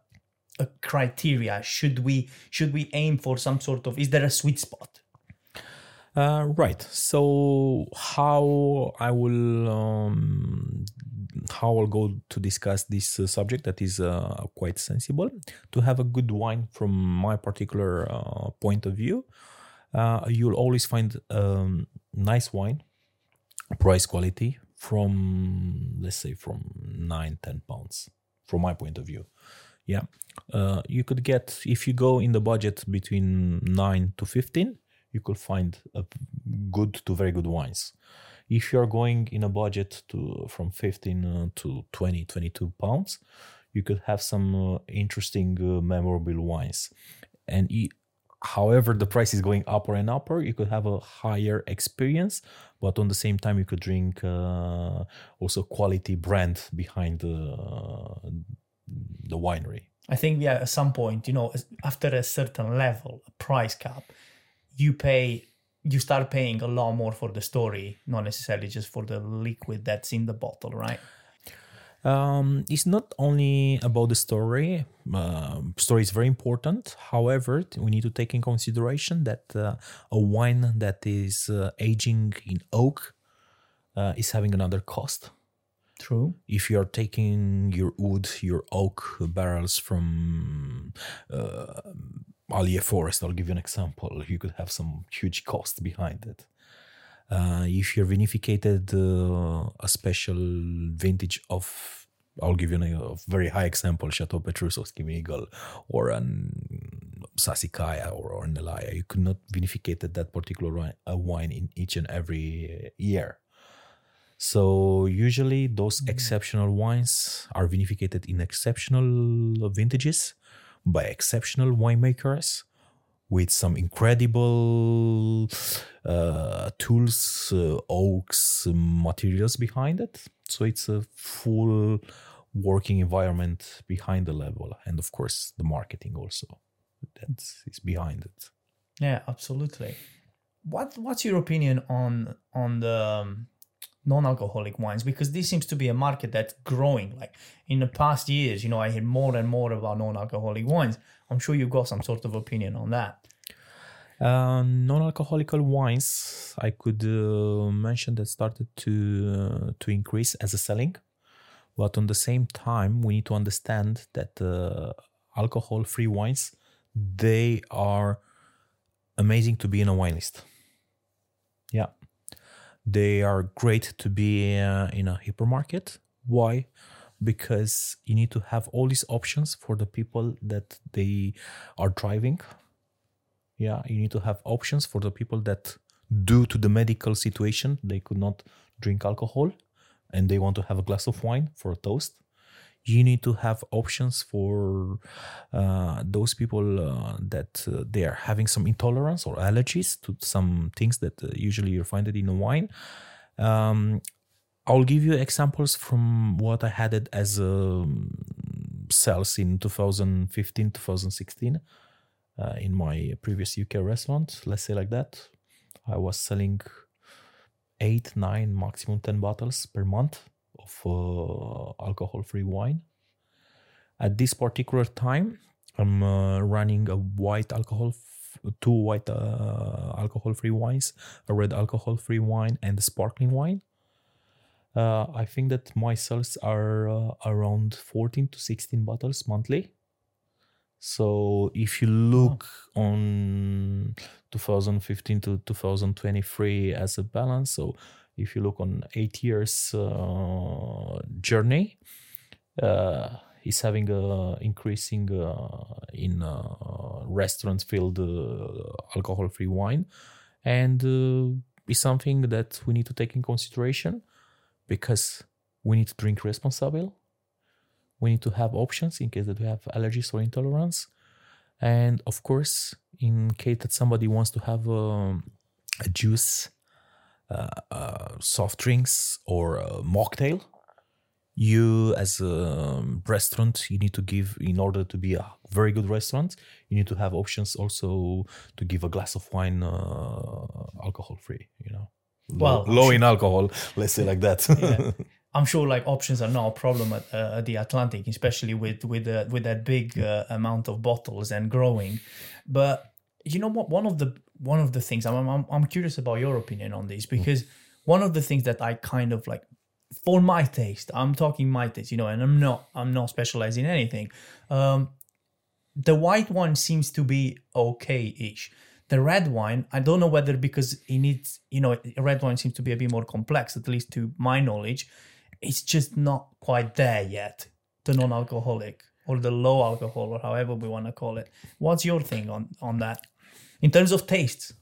a criteria? Should we should we aim for some sort of? Is there a sweet spot? Uh, right. So how I will um, how I'll go to discuss this uh, subject that is uh, quite sensible. To have a good wine from my particular uh, point of view, uh, you'll always find um, nice wine, price quality from let's say from 9 10 pounds from my point of view yeah uh, you could get if you go in the budget between 9 to 15 you could find good to very good wines. If you're going in a budget to from 15 uh, to 20, 22 pounds, you could have some uh, interesting, uh, memorable wines. And e- however the price is going upper and upper, you could have a higher experience, but on the same time you could drink uh, also quality brand behind the the winery. I think yeah, at some point, you know, after a certain level, a price cap, you pay, you start paying a lot more for the story, not necessarily just for the liquid that's in the bottle, right? Um, it's not only about the story. Um story is very important. However, we need to take in consideration that uh, a wine that is uh, aging in oak uh, is having another cost. True. If you are taking your wood, your oak barrels from Allier Forest, I'll give you an example. You could have some huge cost behind it. Uh, if you're vinificated uh, a special vintage of, I'll give you a, a very high example, Chateau Petrus or Screaming Eagle or an Sassicaia or, Ornellaia, you could not vinificate that particular uh, wine in each and every year. So usually those exceptional wines are vinificated in exceptional vintages by exceptional winemakers with some incredible uh, tools, uh, oaks, materials behind it. So it's a full working environment behind the level, and of course the marketing also that is behind it. Yeah, absolutely. What What's your opinion on on the um, non-alcoholic wines? Because this seems to be a market that's growing. Like in the past years, you know, I hear more and more about non-alcoholic wines. I'm sure you've got some sort of opinion on that. Uh, non-alcoholic wines, I could uh, mention that started to uh, to increase as a selling, but on the same time, we need to understand that uh, alcohol-free wines they are amazing to be in a wine list. Yeah, they are great to be uh, in a hypermarket. Why? Because you need to have all these options for the people that they are driving yeah you need to have options for the people that due to the medical situation they could not drink alcohol and they want to have a glass of wine for a toast you need to have options for uh, those people uh, that uh, they are having some intolerance or allergies to some things that uh, usually you find it in wine. Um, i'll give you examples from what i had it as um, sales in 2015 2016 uh, in my previous UK restaurant, let's say like that, I was selling eight, nine, maximum 10 bottles per month of uh, alcohol free wine. At this particular time, I'm uh, running a white alcohol, f- two white uh, alcohol free wines, a red alcohol free wine, and a sparkling wine. Uh, I think that my sales are uh, around 14 to 16 bottles monthly. So if you look on 2015 to 2023 as a balance, so if you look on eight years uh, journey, uh, he's having a increasing uh, in uh, restaurants filled uh, alcohol free wine, and uh, is something that we need to take in consideration because we need to drink responsible. We need to have options in case that we have allergies or intolerance. And of course in case that somebody wants to have um, a juice uh, uh, soft drinks or a mocktail you as a restaurant you need to give in order to be a very good restaurant you need to have options also to give a glass of wine uh, alcohol free you know Well, low, low in alcohol let's say like that Yeah. I'm sure like options are not a problem at, uh, at the Atlantic, especially with with uh, with that big uh, amount of bottles and growing. But you know what? One of the one of the things I'm I'm, I'm curious about your opinion on this because one of the things that I kind of like for my taste, I'm talking my taste, you know, and I'm not I'm not specializing in anything. Um, the white one seems to be okay-ish. The red wine, I don't know whether because it needs, you know, red wine seems to be a bit more complex, at least to my knowledge. It's just not quite there yet. The non-alcoholic or the low alcohol or however we want to call it. What's your thing on on that in terms of tastes?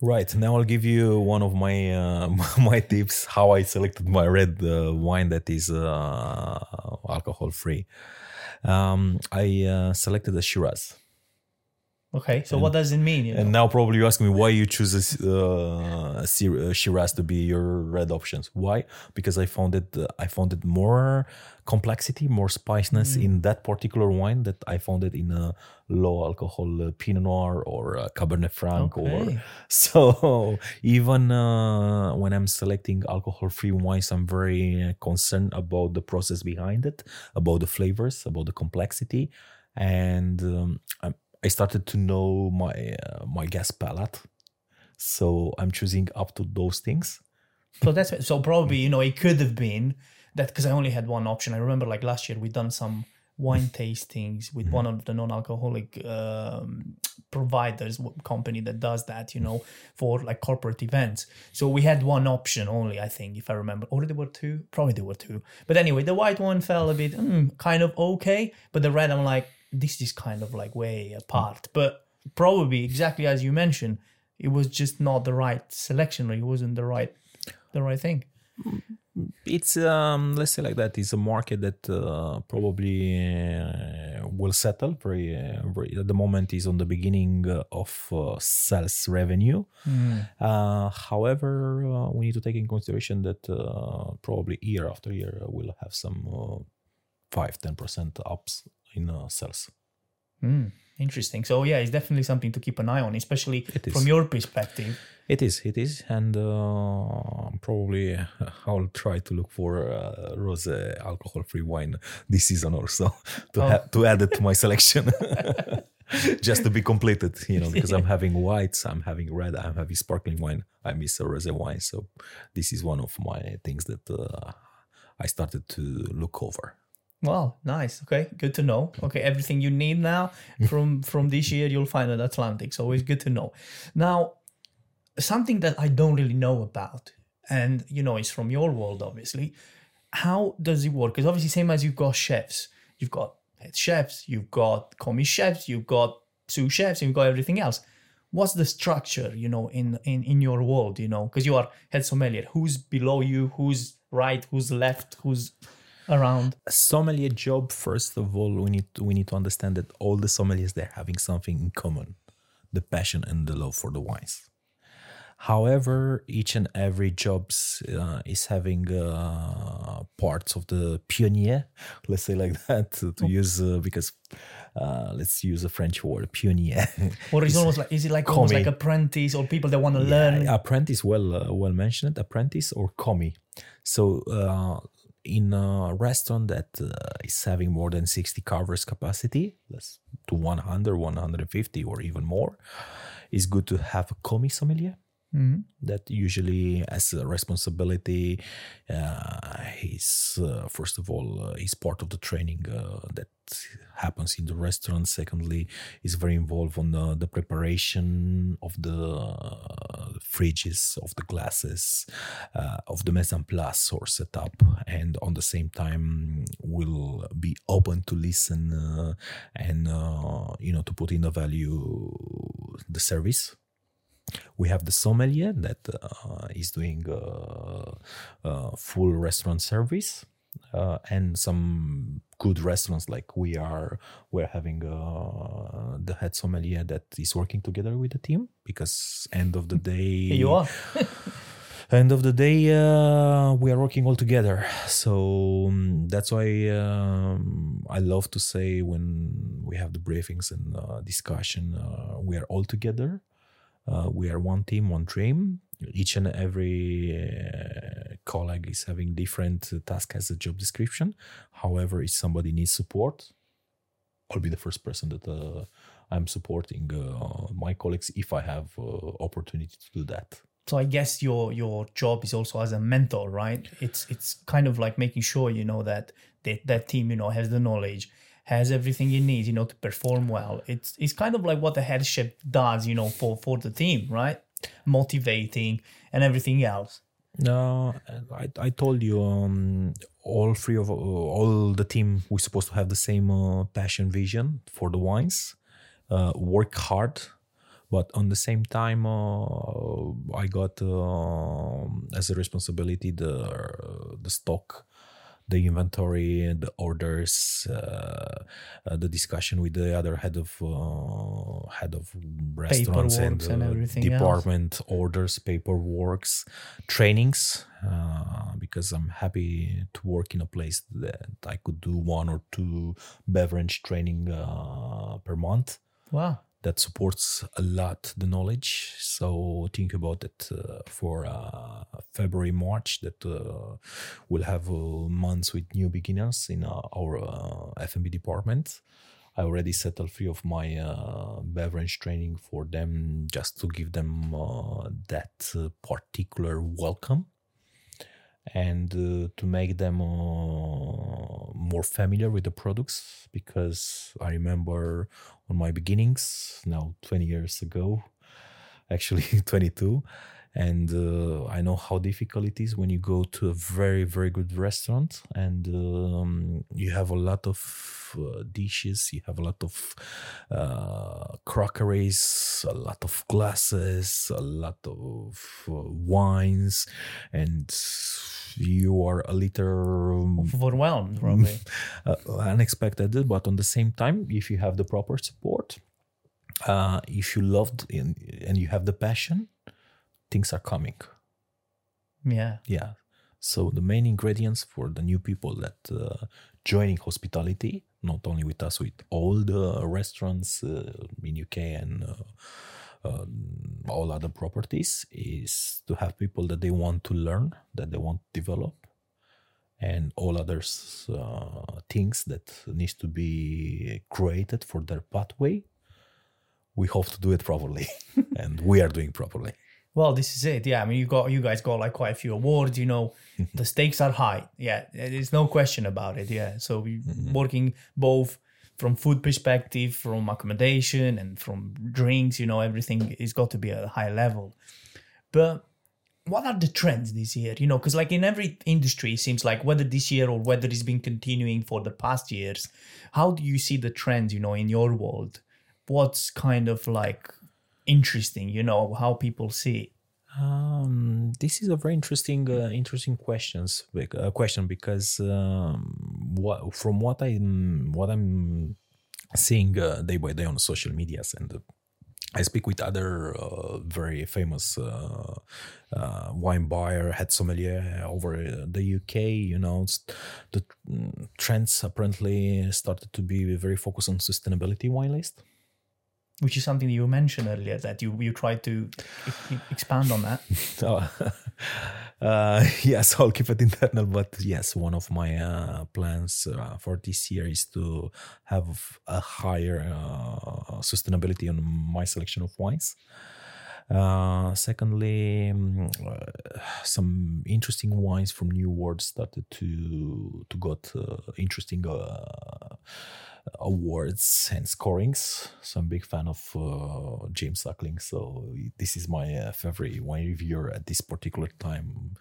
Right now, I'll give you one of my uh, my tips how I selected my red uh, wine that is uh, alcohol free. Um, I uh, selected a Shiraz. Okay, so what does it mean? You know? And now probably you ask me why you choose a, uh, a uh, Shiraz to be your red options. Why? Because I found it uh, I found it more complexity, more spiciness Mm. in that particular wine that I found it in a low alcohol uh, Pinot Noir or uh, Cabernet Franc or Okay. so even uh, when I'm selecting alcohol free wines, I'm very concerned about the process behind it, about the flavors, about the complexity, and um, I'm, I started to know my uh, my gas palate. So I'm choosing up to those things. So that's so probably you know it could have been that because I only had one option. I remember like last year we done some wine tastings with one of the non-alcoholic um, providers company that does that you know for like corporate events. So we had one option only i think if i remember. Or there were two? Probably there were two. But anyway the white one fell a bit mm, kind of okay. But the red i'm like this is kind of like way apart but probably exactly as you mentioned it was just not the right selection or it wasn't the right the right thing It's um, let's say like that. It's a market that uh, probably uh, will settle very, uh, very. At the moment, is on the beginning of uh, sales revenue. Uh, however, uh, we need to take in consideration that uh, probably year after year we'll have some uh, five, ten percent ups in uh, sales. Mm, interesting. So yeah, it's definitely something to keep an eye on, especially from your perspective. It is, it is, and uh, probably uh, I'll try to look for uh, rose alcohol-free wine this season also to Oh. ha- to add it to my selection, just to be completed. You know, because I'm having whites, I'm having red, I'm having sparkling wine. I miss a rose wine, so this is one of my things that uh, I started to look over. Wow, nice. Okay, good to know. Okay, everything you need now from from this year you'll find at Atlantic. So it's good to know. Now, something that I don't really know about, and you know, it's from your world, obviously. How does it work? Because obviously, same as you've got chefs, you've got head chefs, you've got commis chefs, you've got sous chefs, you've got everything else. What's the structure, you know, in in in your world, you know? Because you are head sommelier. Who's below you? Who's right? Who's left? Who's around? A sommelier job, first of all, we need to, we need to understand that all the sommeliers they're having something in common: the passion and the love for the wines. However, each and every jobs uh, is having uh, parts of the pioneer, let's say like that, to, to use uh, because uh, let's use a French word, pioneer. Or is almost like is it like almost like apprentice or people that want to learn? apprentice, well, uh, well mentioned, apprentice or commis. So uh, in a restaurant that uh, is having more than 60 covers capacity, let's to 100, 150 or even more, it's good to have a commis sommelier. That usually has a responsibility uh, he's uh, first of all uh, he's part of the training uh, that happens in the restaurant. Secondly he's very involved on the, the preparation of the uh, fridges of the glasses uh, of the mise en place or setup and on the same time will be open to listen uh, and uh, you know to put in the value the service. We have the sommelier that uh, is doing uh, uh, full restaurant service uh, and some good restaurants like we are we're having uh, the head sommelier that is working together with the team because end of the day you are. end of the day uh, we are working all together. So um, that's why um, i love to say when we have the briefings and uh, discussion uh, we are all together. Uh, we are one team one dream each and every uh, colleague is having different task as a job description however if somebody needs support i'll be the first person that uh, i'm supporting uh, my colleagues if i have uh, opportunity to do that So I guess your your job is also as a mentor, right? It's it's kind of like making sure you know that that, that team you know has the knowledge, has everything it needs, you know, to perform well. It's it's kind of like what the head chef does, you know, for for the team, right? Motivating and everything else. No, I, I told you um, all three of uh, all the team we're supposed to have the same uh, passion vision for the wines, uh, work hard, but on the same time uh, i got uh, as a responsibility the the stock the inventory the orders uh, uh, the discussion with the other head of uh, head of restaurants and, and everything else. department orders paperworks trainings uh, because i'm happy to work in a place that i could do one or two beverage training uh, per month Wow. That supports a lot the knowledge. So think about it uh, for uh, February, March that uh, we'll have uh, months with new beginners in uh, our uh, F&B department. I already settled three of my beverage training for them just to give them that particular welcome and uh, to make them uh, more familiar with the products because I remember on my beginnings now 20 years ago actually 22 and uh, I know how difficult it is when you go to a very very good restaurant and um, you have a lot of uh, dishes you have a lot of uh, crockeries a lot of glasses a lot of uh, wines and you are a little Overwhelmed, probably. uh, unexpected but on the same time if you have the proper support uh, if you loved and, and you have the passion things are coming. Yeah. yeah. So the main ingredients for the new people that uh, joining hospitality not only with us with all the restaurants uh, in uk and uh, um, all other properties is to have people that they want to learn that they want to develop and all others uh, things that needs to be created for their pathway. We hope to do it properly and we are doing properly Well, this is it. Yeah, I mean, you got you guys got like quite a few awards. You know, the stakes are high. Yeah, there's no question about it. Yeah, so we mm-hmm. working both from food perspective, from accommodation, and from drinks. You know, everything is got to be at a high level. But what are the trends this year? You know, because like in every industry, it seems like whether this year or whether it's been continuing for the past years, how do you see the trends? You know, in your world, what's kind of like interesting? You know, how people see. Um, this is a very interesting, uh, interesting questions uh, question because um, what from what I what I'm seeing uh, day by day on social medias and uh, I speak with other uh, very famous uh, wine buyer, head sommelier over the UK. You know, the mm, trends apparently started to be very focused on sustainability wine list. Which is something you mentioned earlier that you you tried to expand on that. Uh, yes, I'll keep it internal, but yes, one of my uh, plans uh, for this year is to have a higher uh, sustainability on my selection of wines. Uh, secondly, uh, some interesting wines from New World started to to got interesting awards and scorings. So I'm a big fan of uh, James Suckling. So this is my uh, favorite wine reviewer at this particular time.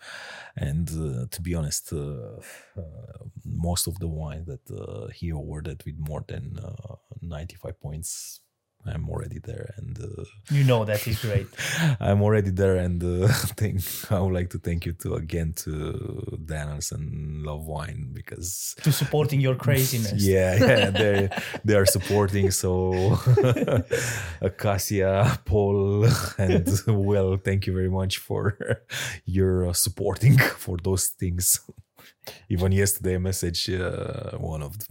And uh, to be honest, uh, uh, most of the wines that uh, he awarded with more than uh, 95 points. I'm already there, and uh, You know that is great. I'm already there, and uh, think I would like to thank you to again to Danners and Love Wine because to supporting your craziness. yeah, yeah, they they are supporting. So Acacia, Paul, and well, thank you very much for your uh, supporting for those things. Even yesterday, I messaged uh, one of the,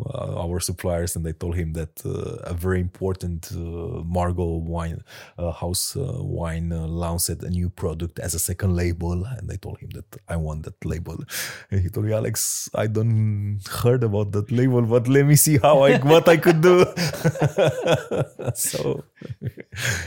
uh, our suppliers, and I told him that uh, a very important uh, Margaux wine uh, house uh, wine uh, launched a new product as a second label, and I told him that I want that label. And he told me, Alex, I don't heard about that label, but let me see how I what I could do. so,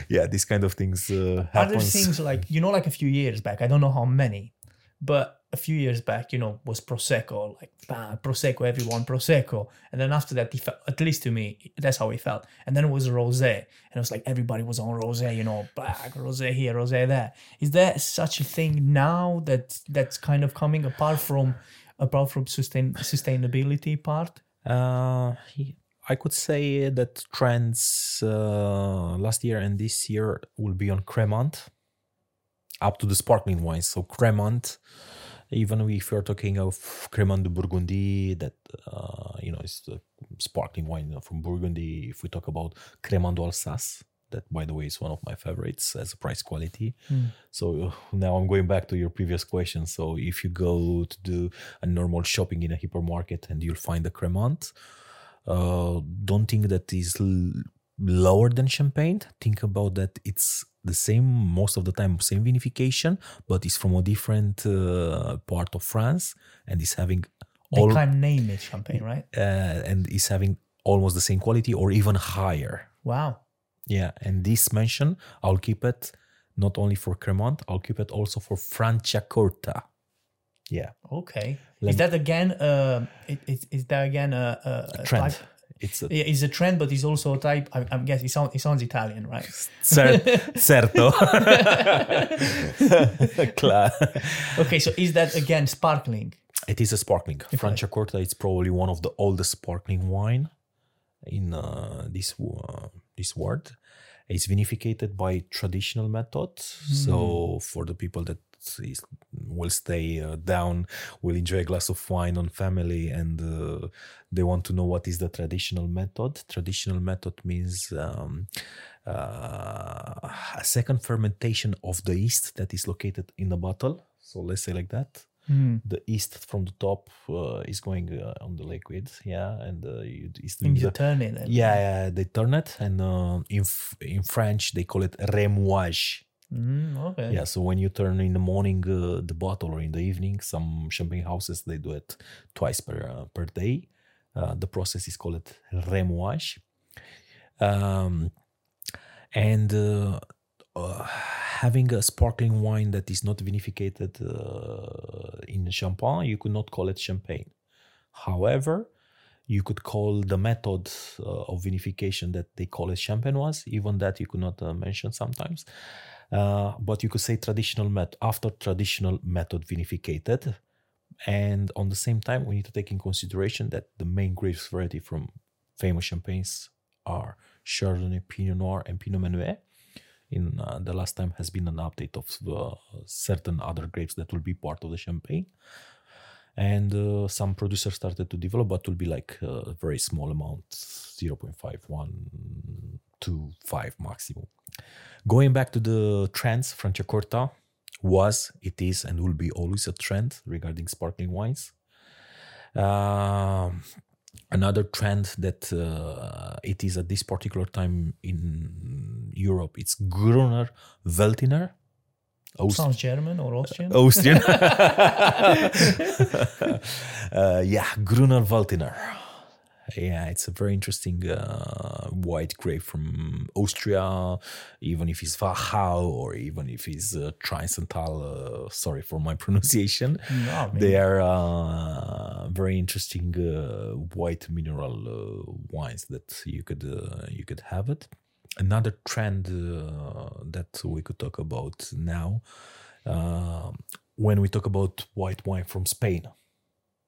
yeah, these kind of things uh, Other happens. things like you know, like a few years back, I don't know how many, but a few years back, you know, was prosecco, like bam, prosecco, everyone prosecco, and then after that, he felt, at least to me, that's how he felt. And then it was rosé, and it was like everybody was on rosé, you know, black rosé here, rosé there. Is there such a thing now that that's kind of coming apart from apart from sustain sustainability part? Uh, I could say that trends uh, last year and this year will be on Cremant, up to the sparkling wines. So Cremant, even if you're talking of Cremant de Burgundy, that uh, you know is the sparkling wine from Burgundy. If we talk about Cremant d'Alsace, that by the way is one of my favorites as a price quality. So uh, now I'm going back to your previous question. So if you go to do a normal shopping in a hypermarket and you'll find the Cremant, uh, don't think that is l- lower than champagne. Think about that it's the same most of the time, same vinification, but it's from a different uh, part of France and is having They all can't name it champagne, right? uh, and is having almost the same quality or even higher. Wow. Yeah, and this mention I'll keep it not only for Cremant, I'll keep it also for Franciacorta. Yeah, Okay. Let is me- that again? Uh, it, it, is that again a, a, a trend. type? It's a Yeah, it's a trend, but it's also a type. I, I'm guessing it sounds, it sounds Italian, right? cer- certo. Cla- Okay, so is that again sparkling? it is a sparkling. Franciacorta is probably one of the oldest sparkling wine in uh, this uh, this world. It's vinificated by traditional method. So for the people that is, will stay uh, down, will enjoy a glass of wine on family, and uh, they want to know what is the traditional method. Traditional method means um, uh, a second fermentation of the yeast that is located in the bottle. So let's say like that the yeast from the top uh, is going uh, on the liquid yeah and uh, you, And you the- turn it. and- yeah, yeah they turn it and uh, in F- in french they call it remuage Mm, okay. yeah so when you turn in the morning uh, the bottle or in the evening some champagne houses they do it twice per uh, per day uh, the process is called remuage um, and uh, uh, having a sparkling wine that is not vinificated uh, in champagne, you could not call it champagne. However, you could call the method of vinification that they call it champenoise. Even that you could not mention sometimes. Uh, but you could say traditional method after traditional method vinificated. And on the same time, we need to take in consideration that the main grapes variety from famous champagnes are Chardonnay, Pinot Noir, and Pinot Meunier. In uh, the last time has been an update of uh, certain other grapes that will be part of the champagne, and uh, some producers started to develop, but will be like a very small amount, 0.5, 1 to 5 maximum. Going back to the trends, Franciacorta was, it is, and will be always a trend regarding sparkling wines. Um, another trend that uh, it is at this particular time in Europe, it's Grüner Veltliner. Aust- Sounds German or Austrian. Austrian. uh, yeah, Grüner Veltliner. Yeah, it's a very interesting uh, white grape from Austria, even if it's Wachau or even if it's uh, Traisental. Uh, sorry for my pronunciation. No, They are uh, very interesting uh, white mineral uh, wines that you could uh, you could have it. Another trend uh, that we could talk about now, when we talk about white wine from Spain,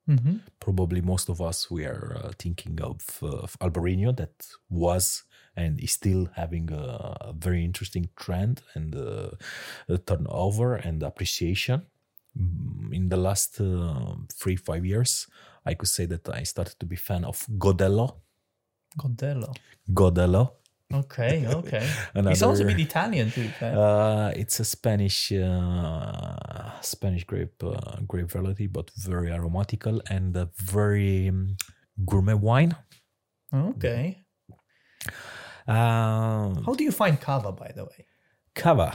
Mhm. probably most of us we are uh, thinking of, uh, of Albarino that was and is still having a, a very interesting trend and uh, turnover and appreciation. Mm, In the last uh, three five years, I could say that I started to be fan of Godello. Godello. Godello. Okay, okay. Another- it sounds a bit Italian too. Uh, it's a Spanish uh, Spanish grape uh, grape variety, but very aromatical and a very um, gourmet wine. okay. Um, How do you find cava, by the way? Cava,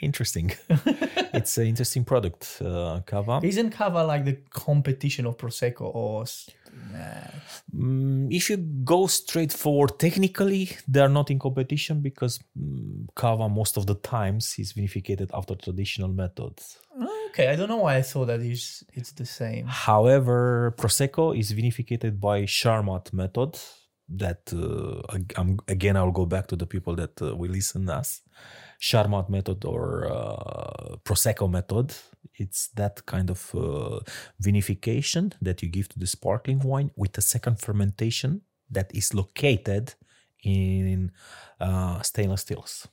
interesting. it's an interesting product. Uh, cava. Isn't cava like the competition of prosecco or? Nah. Mm, if you go straight forward, technically they are not in competition because mm, cava most of the times is vinificated after traditional methods. Okay, I don't know why I thought that is it's the same. However, prosecco is vinificated by Charmat method. That uh, I'm, again, I'll go back to the people that uh, will listen us. Charmat method or uh, prosecco method. It's that kind of uh, vinification that you give to the sparkling wine with a second fermentation that is located in uh, stainless steels.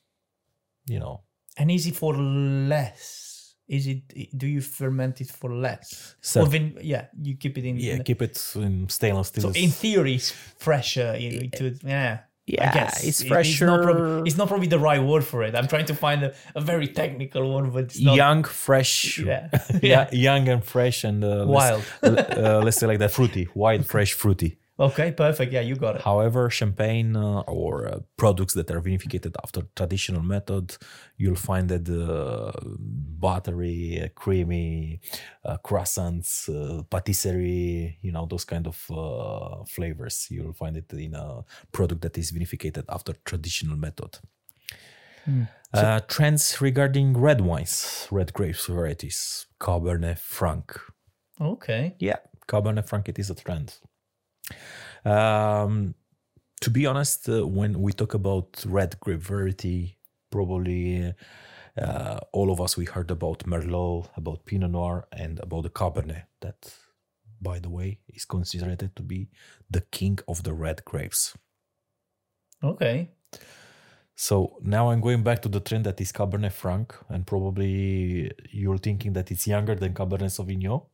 You know, And is it for less? Is it? Do you ferment it for less? So- or vin- yeah, you keep it in. yeah, in- keep it in stainless steel. so in theory, it's fresher. You know, to, yeah. I Yeah, guess. it's It- It's not, fresher. it's not probably the right word for it. I'm trying to find a, a very technical one, but it's not. young, fresh, Yeah. yeah, young and fresh and uh, Wild. Let's, uh, let's say like that, fruity, wild, fresh, fruity. Okay, perfect. Yeah, you got it. However, champagne uh, or uh, products that are vinificated after traditional method, you'll find that the buttery, uh, creamy uh, croissants, uh, patisserie, you know, those kind of uh, flavors. You'll find it in a product that is vinificated after traditional method. Uh, trends regarding red wines, red grapes varieties, Cabernet Franc. Okay. Yeah, Cabernet Franc it is a trend. Um, to be honest, uh, when we talk about red grape variety, probably uh, all of us we heard about Merlot, about Pinot Noir, and about the Cabernet. That, by the way, is considered to be the king of the red grapes. Okay. So now I'm going back to the trend that is Cabernet Franc, and probably you're thinking that it's younger than Cabernet Sauvignon.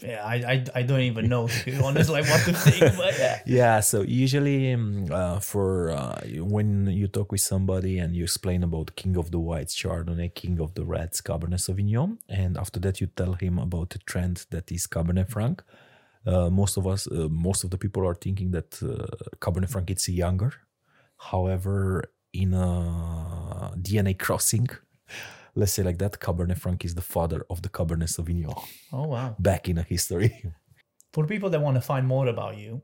Yeah, I, I, I don't even know to be honest, like what to think. But yeah. Yeah, so usually um, uh, for uh, when you talk with somebody and you explain about King of the Whites Chardonnay, King of the Reds Cabernet Sauvignon, and after that you tell him about the trend that is Cabernet Franc. Uh, most of us, uh, most of the people are thinking that uh, Cabernet Franc is younger. However, in a DNA crossing, let's say like that, Cabernet Franc is the father of the Cabernet Sauvignon Oh wow. back in a history. For people that want to find more about you,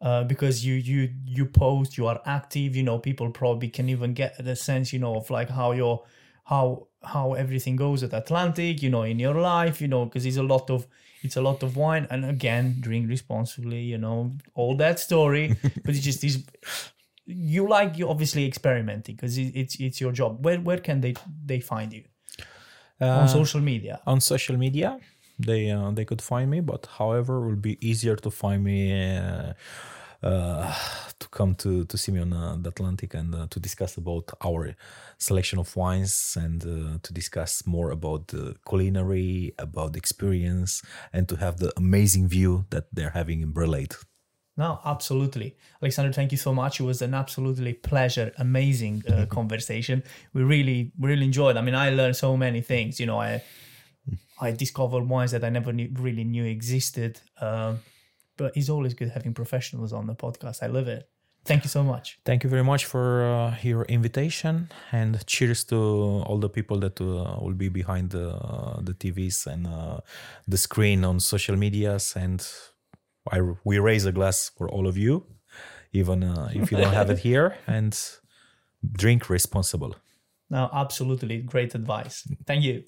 uh, because you you you post, you are active. You know, people probably can even get the sense, you know, of like how your how how everything goes at Atlantic. You know, in your life. You know, because it's a lot of it's a lot of wine, and again, drink responsibly. You know, all that story. but it's just these. You like you obviously experimenting because it, it's it's your job. Where where can they they find you on Uh, social media? on social media they uh, they could find me but however it will be easier to find me uh, uh, to come to to see me on uh, the atlantic and uh, to discuss about our selection of wines and uh, to discuss more about the culinary about the experience and to have the amazing view that they're having in Berlade. No, absolutely. Alexander, thank you so much. It was an absolutely pleasure, amazing uh, conversation. We really, really enjoyed. I mean, I learned so many things. You know, I I discovered wines that I never knew, really knew existed. Um, but it's always good having professionals on the podcast. I love it. Thank you so much. Thank you very much for uh, your invitation and cheers to all the people that uh, will be behind the, the TVs and uh, the screen on social medias. And I, we raise a glass for all of you, even uh, if you don't have it here, and drink responsible. No, absolutely great advice. Thank you.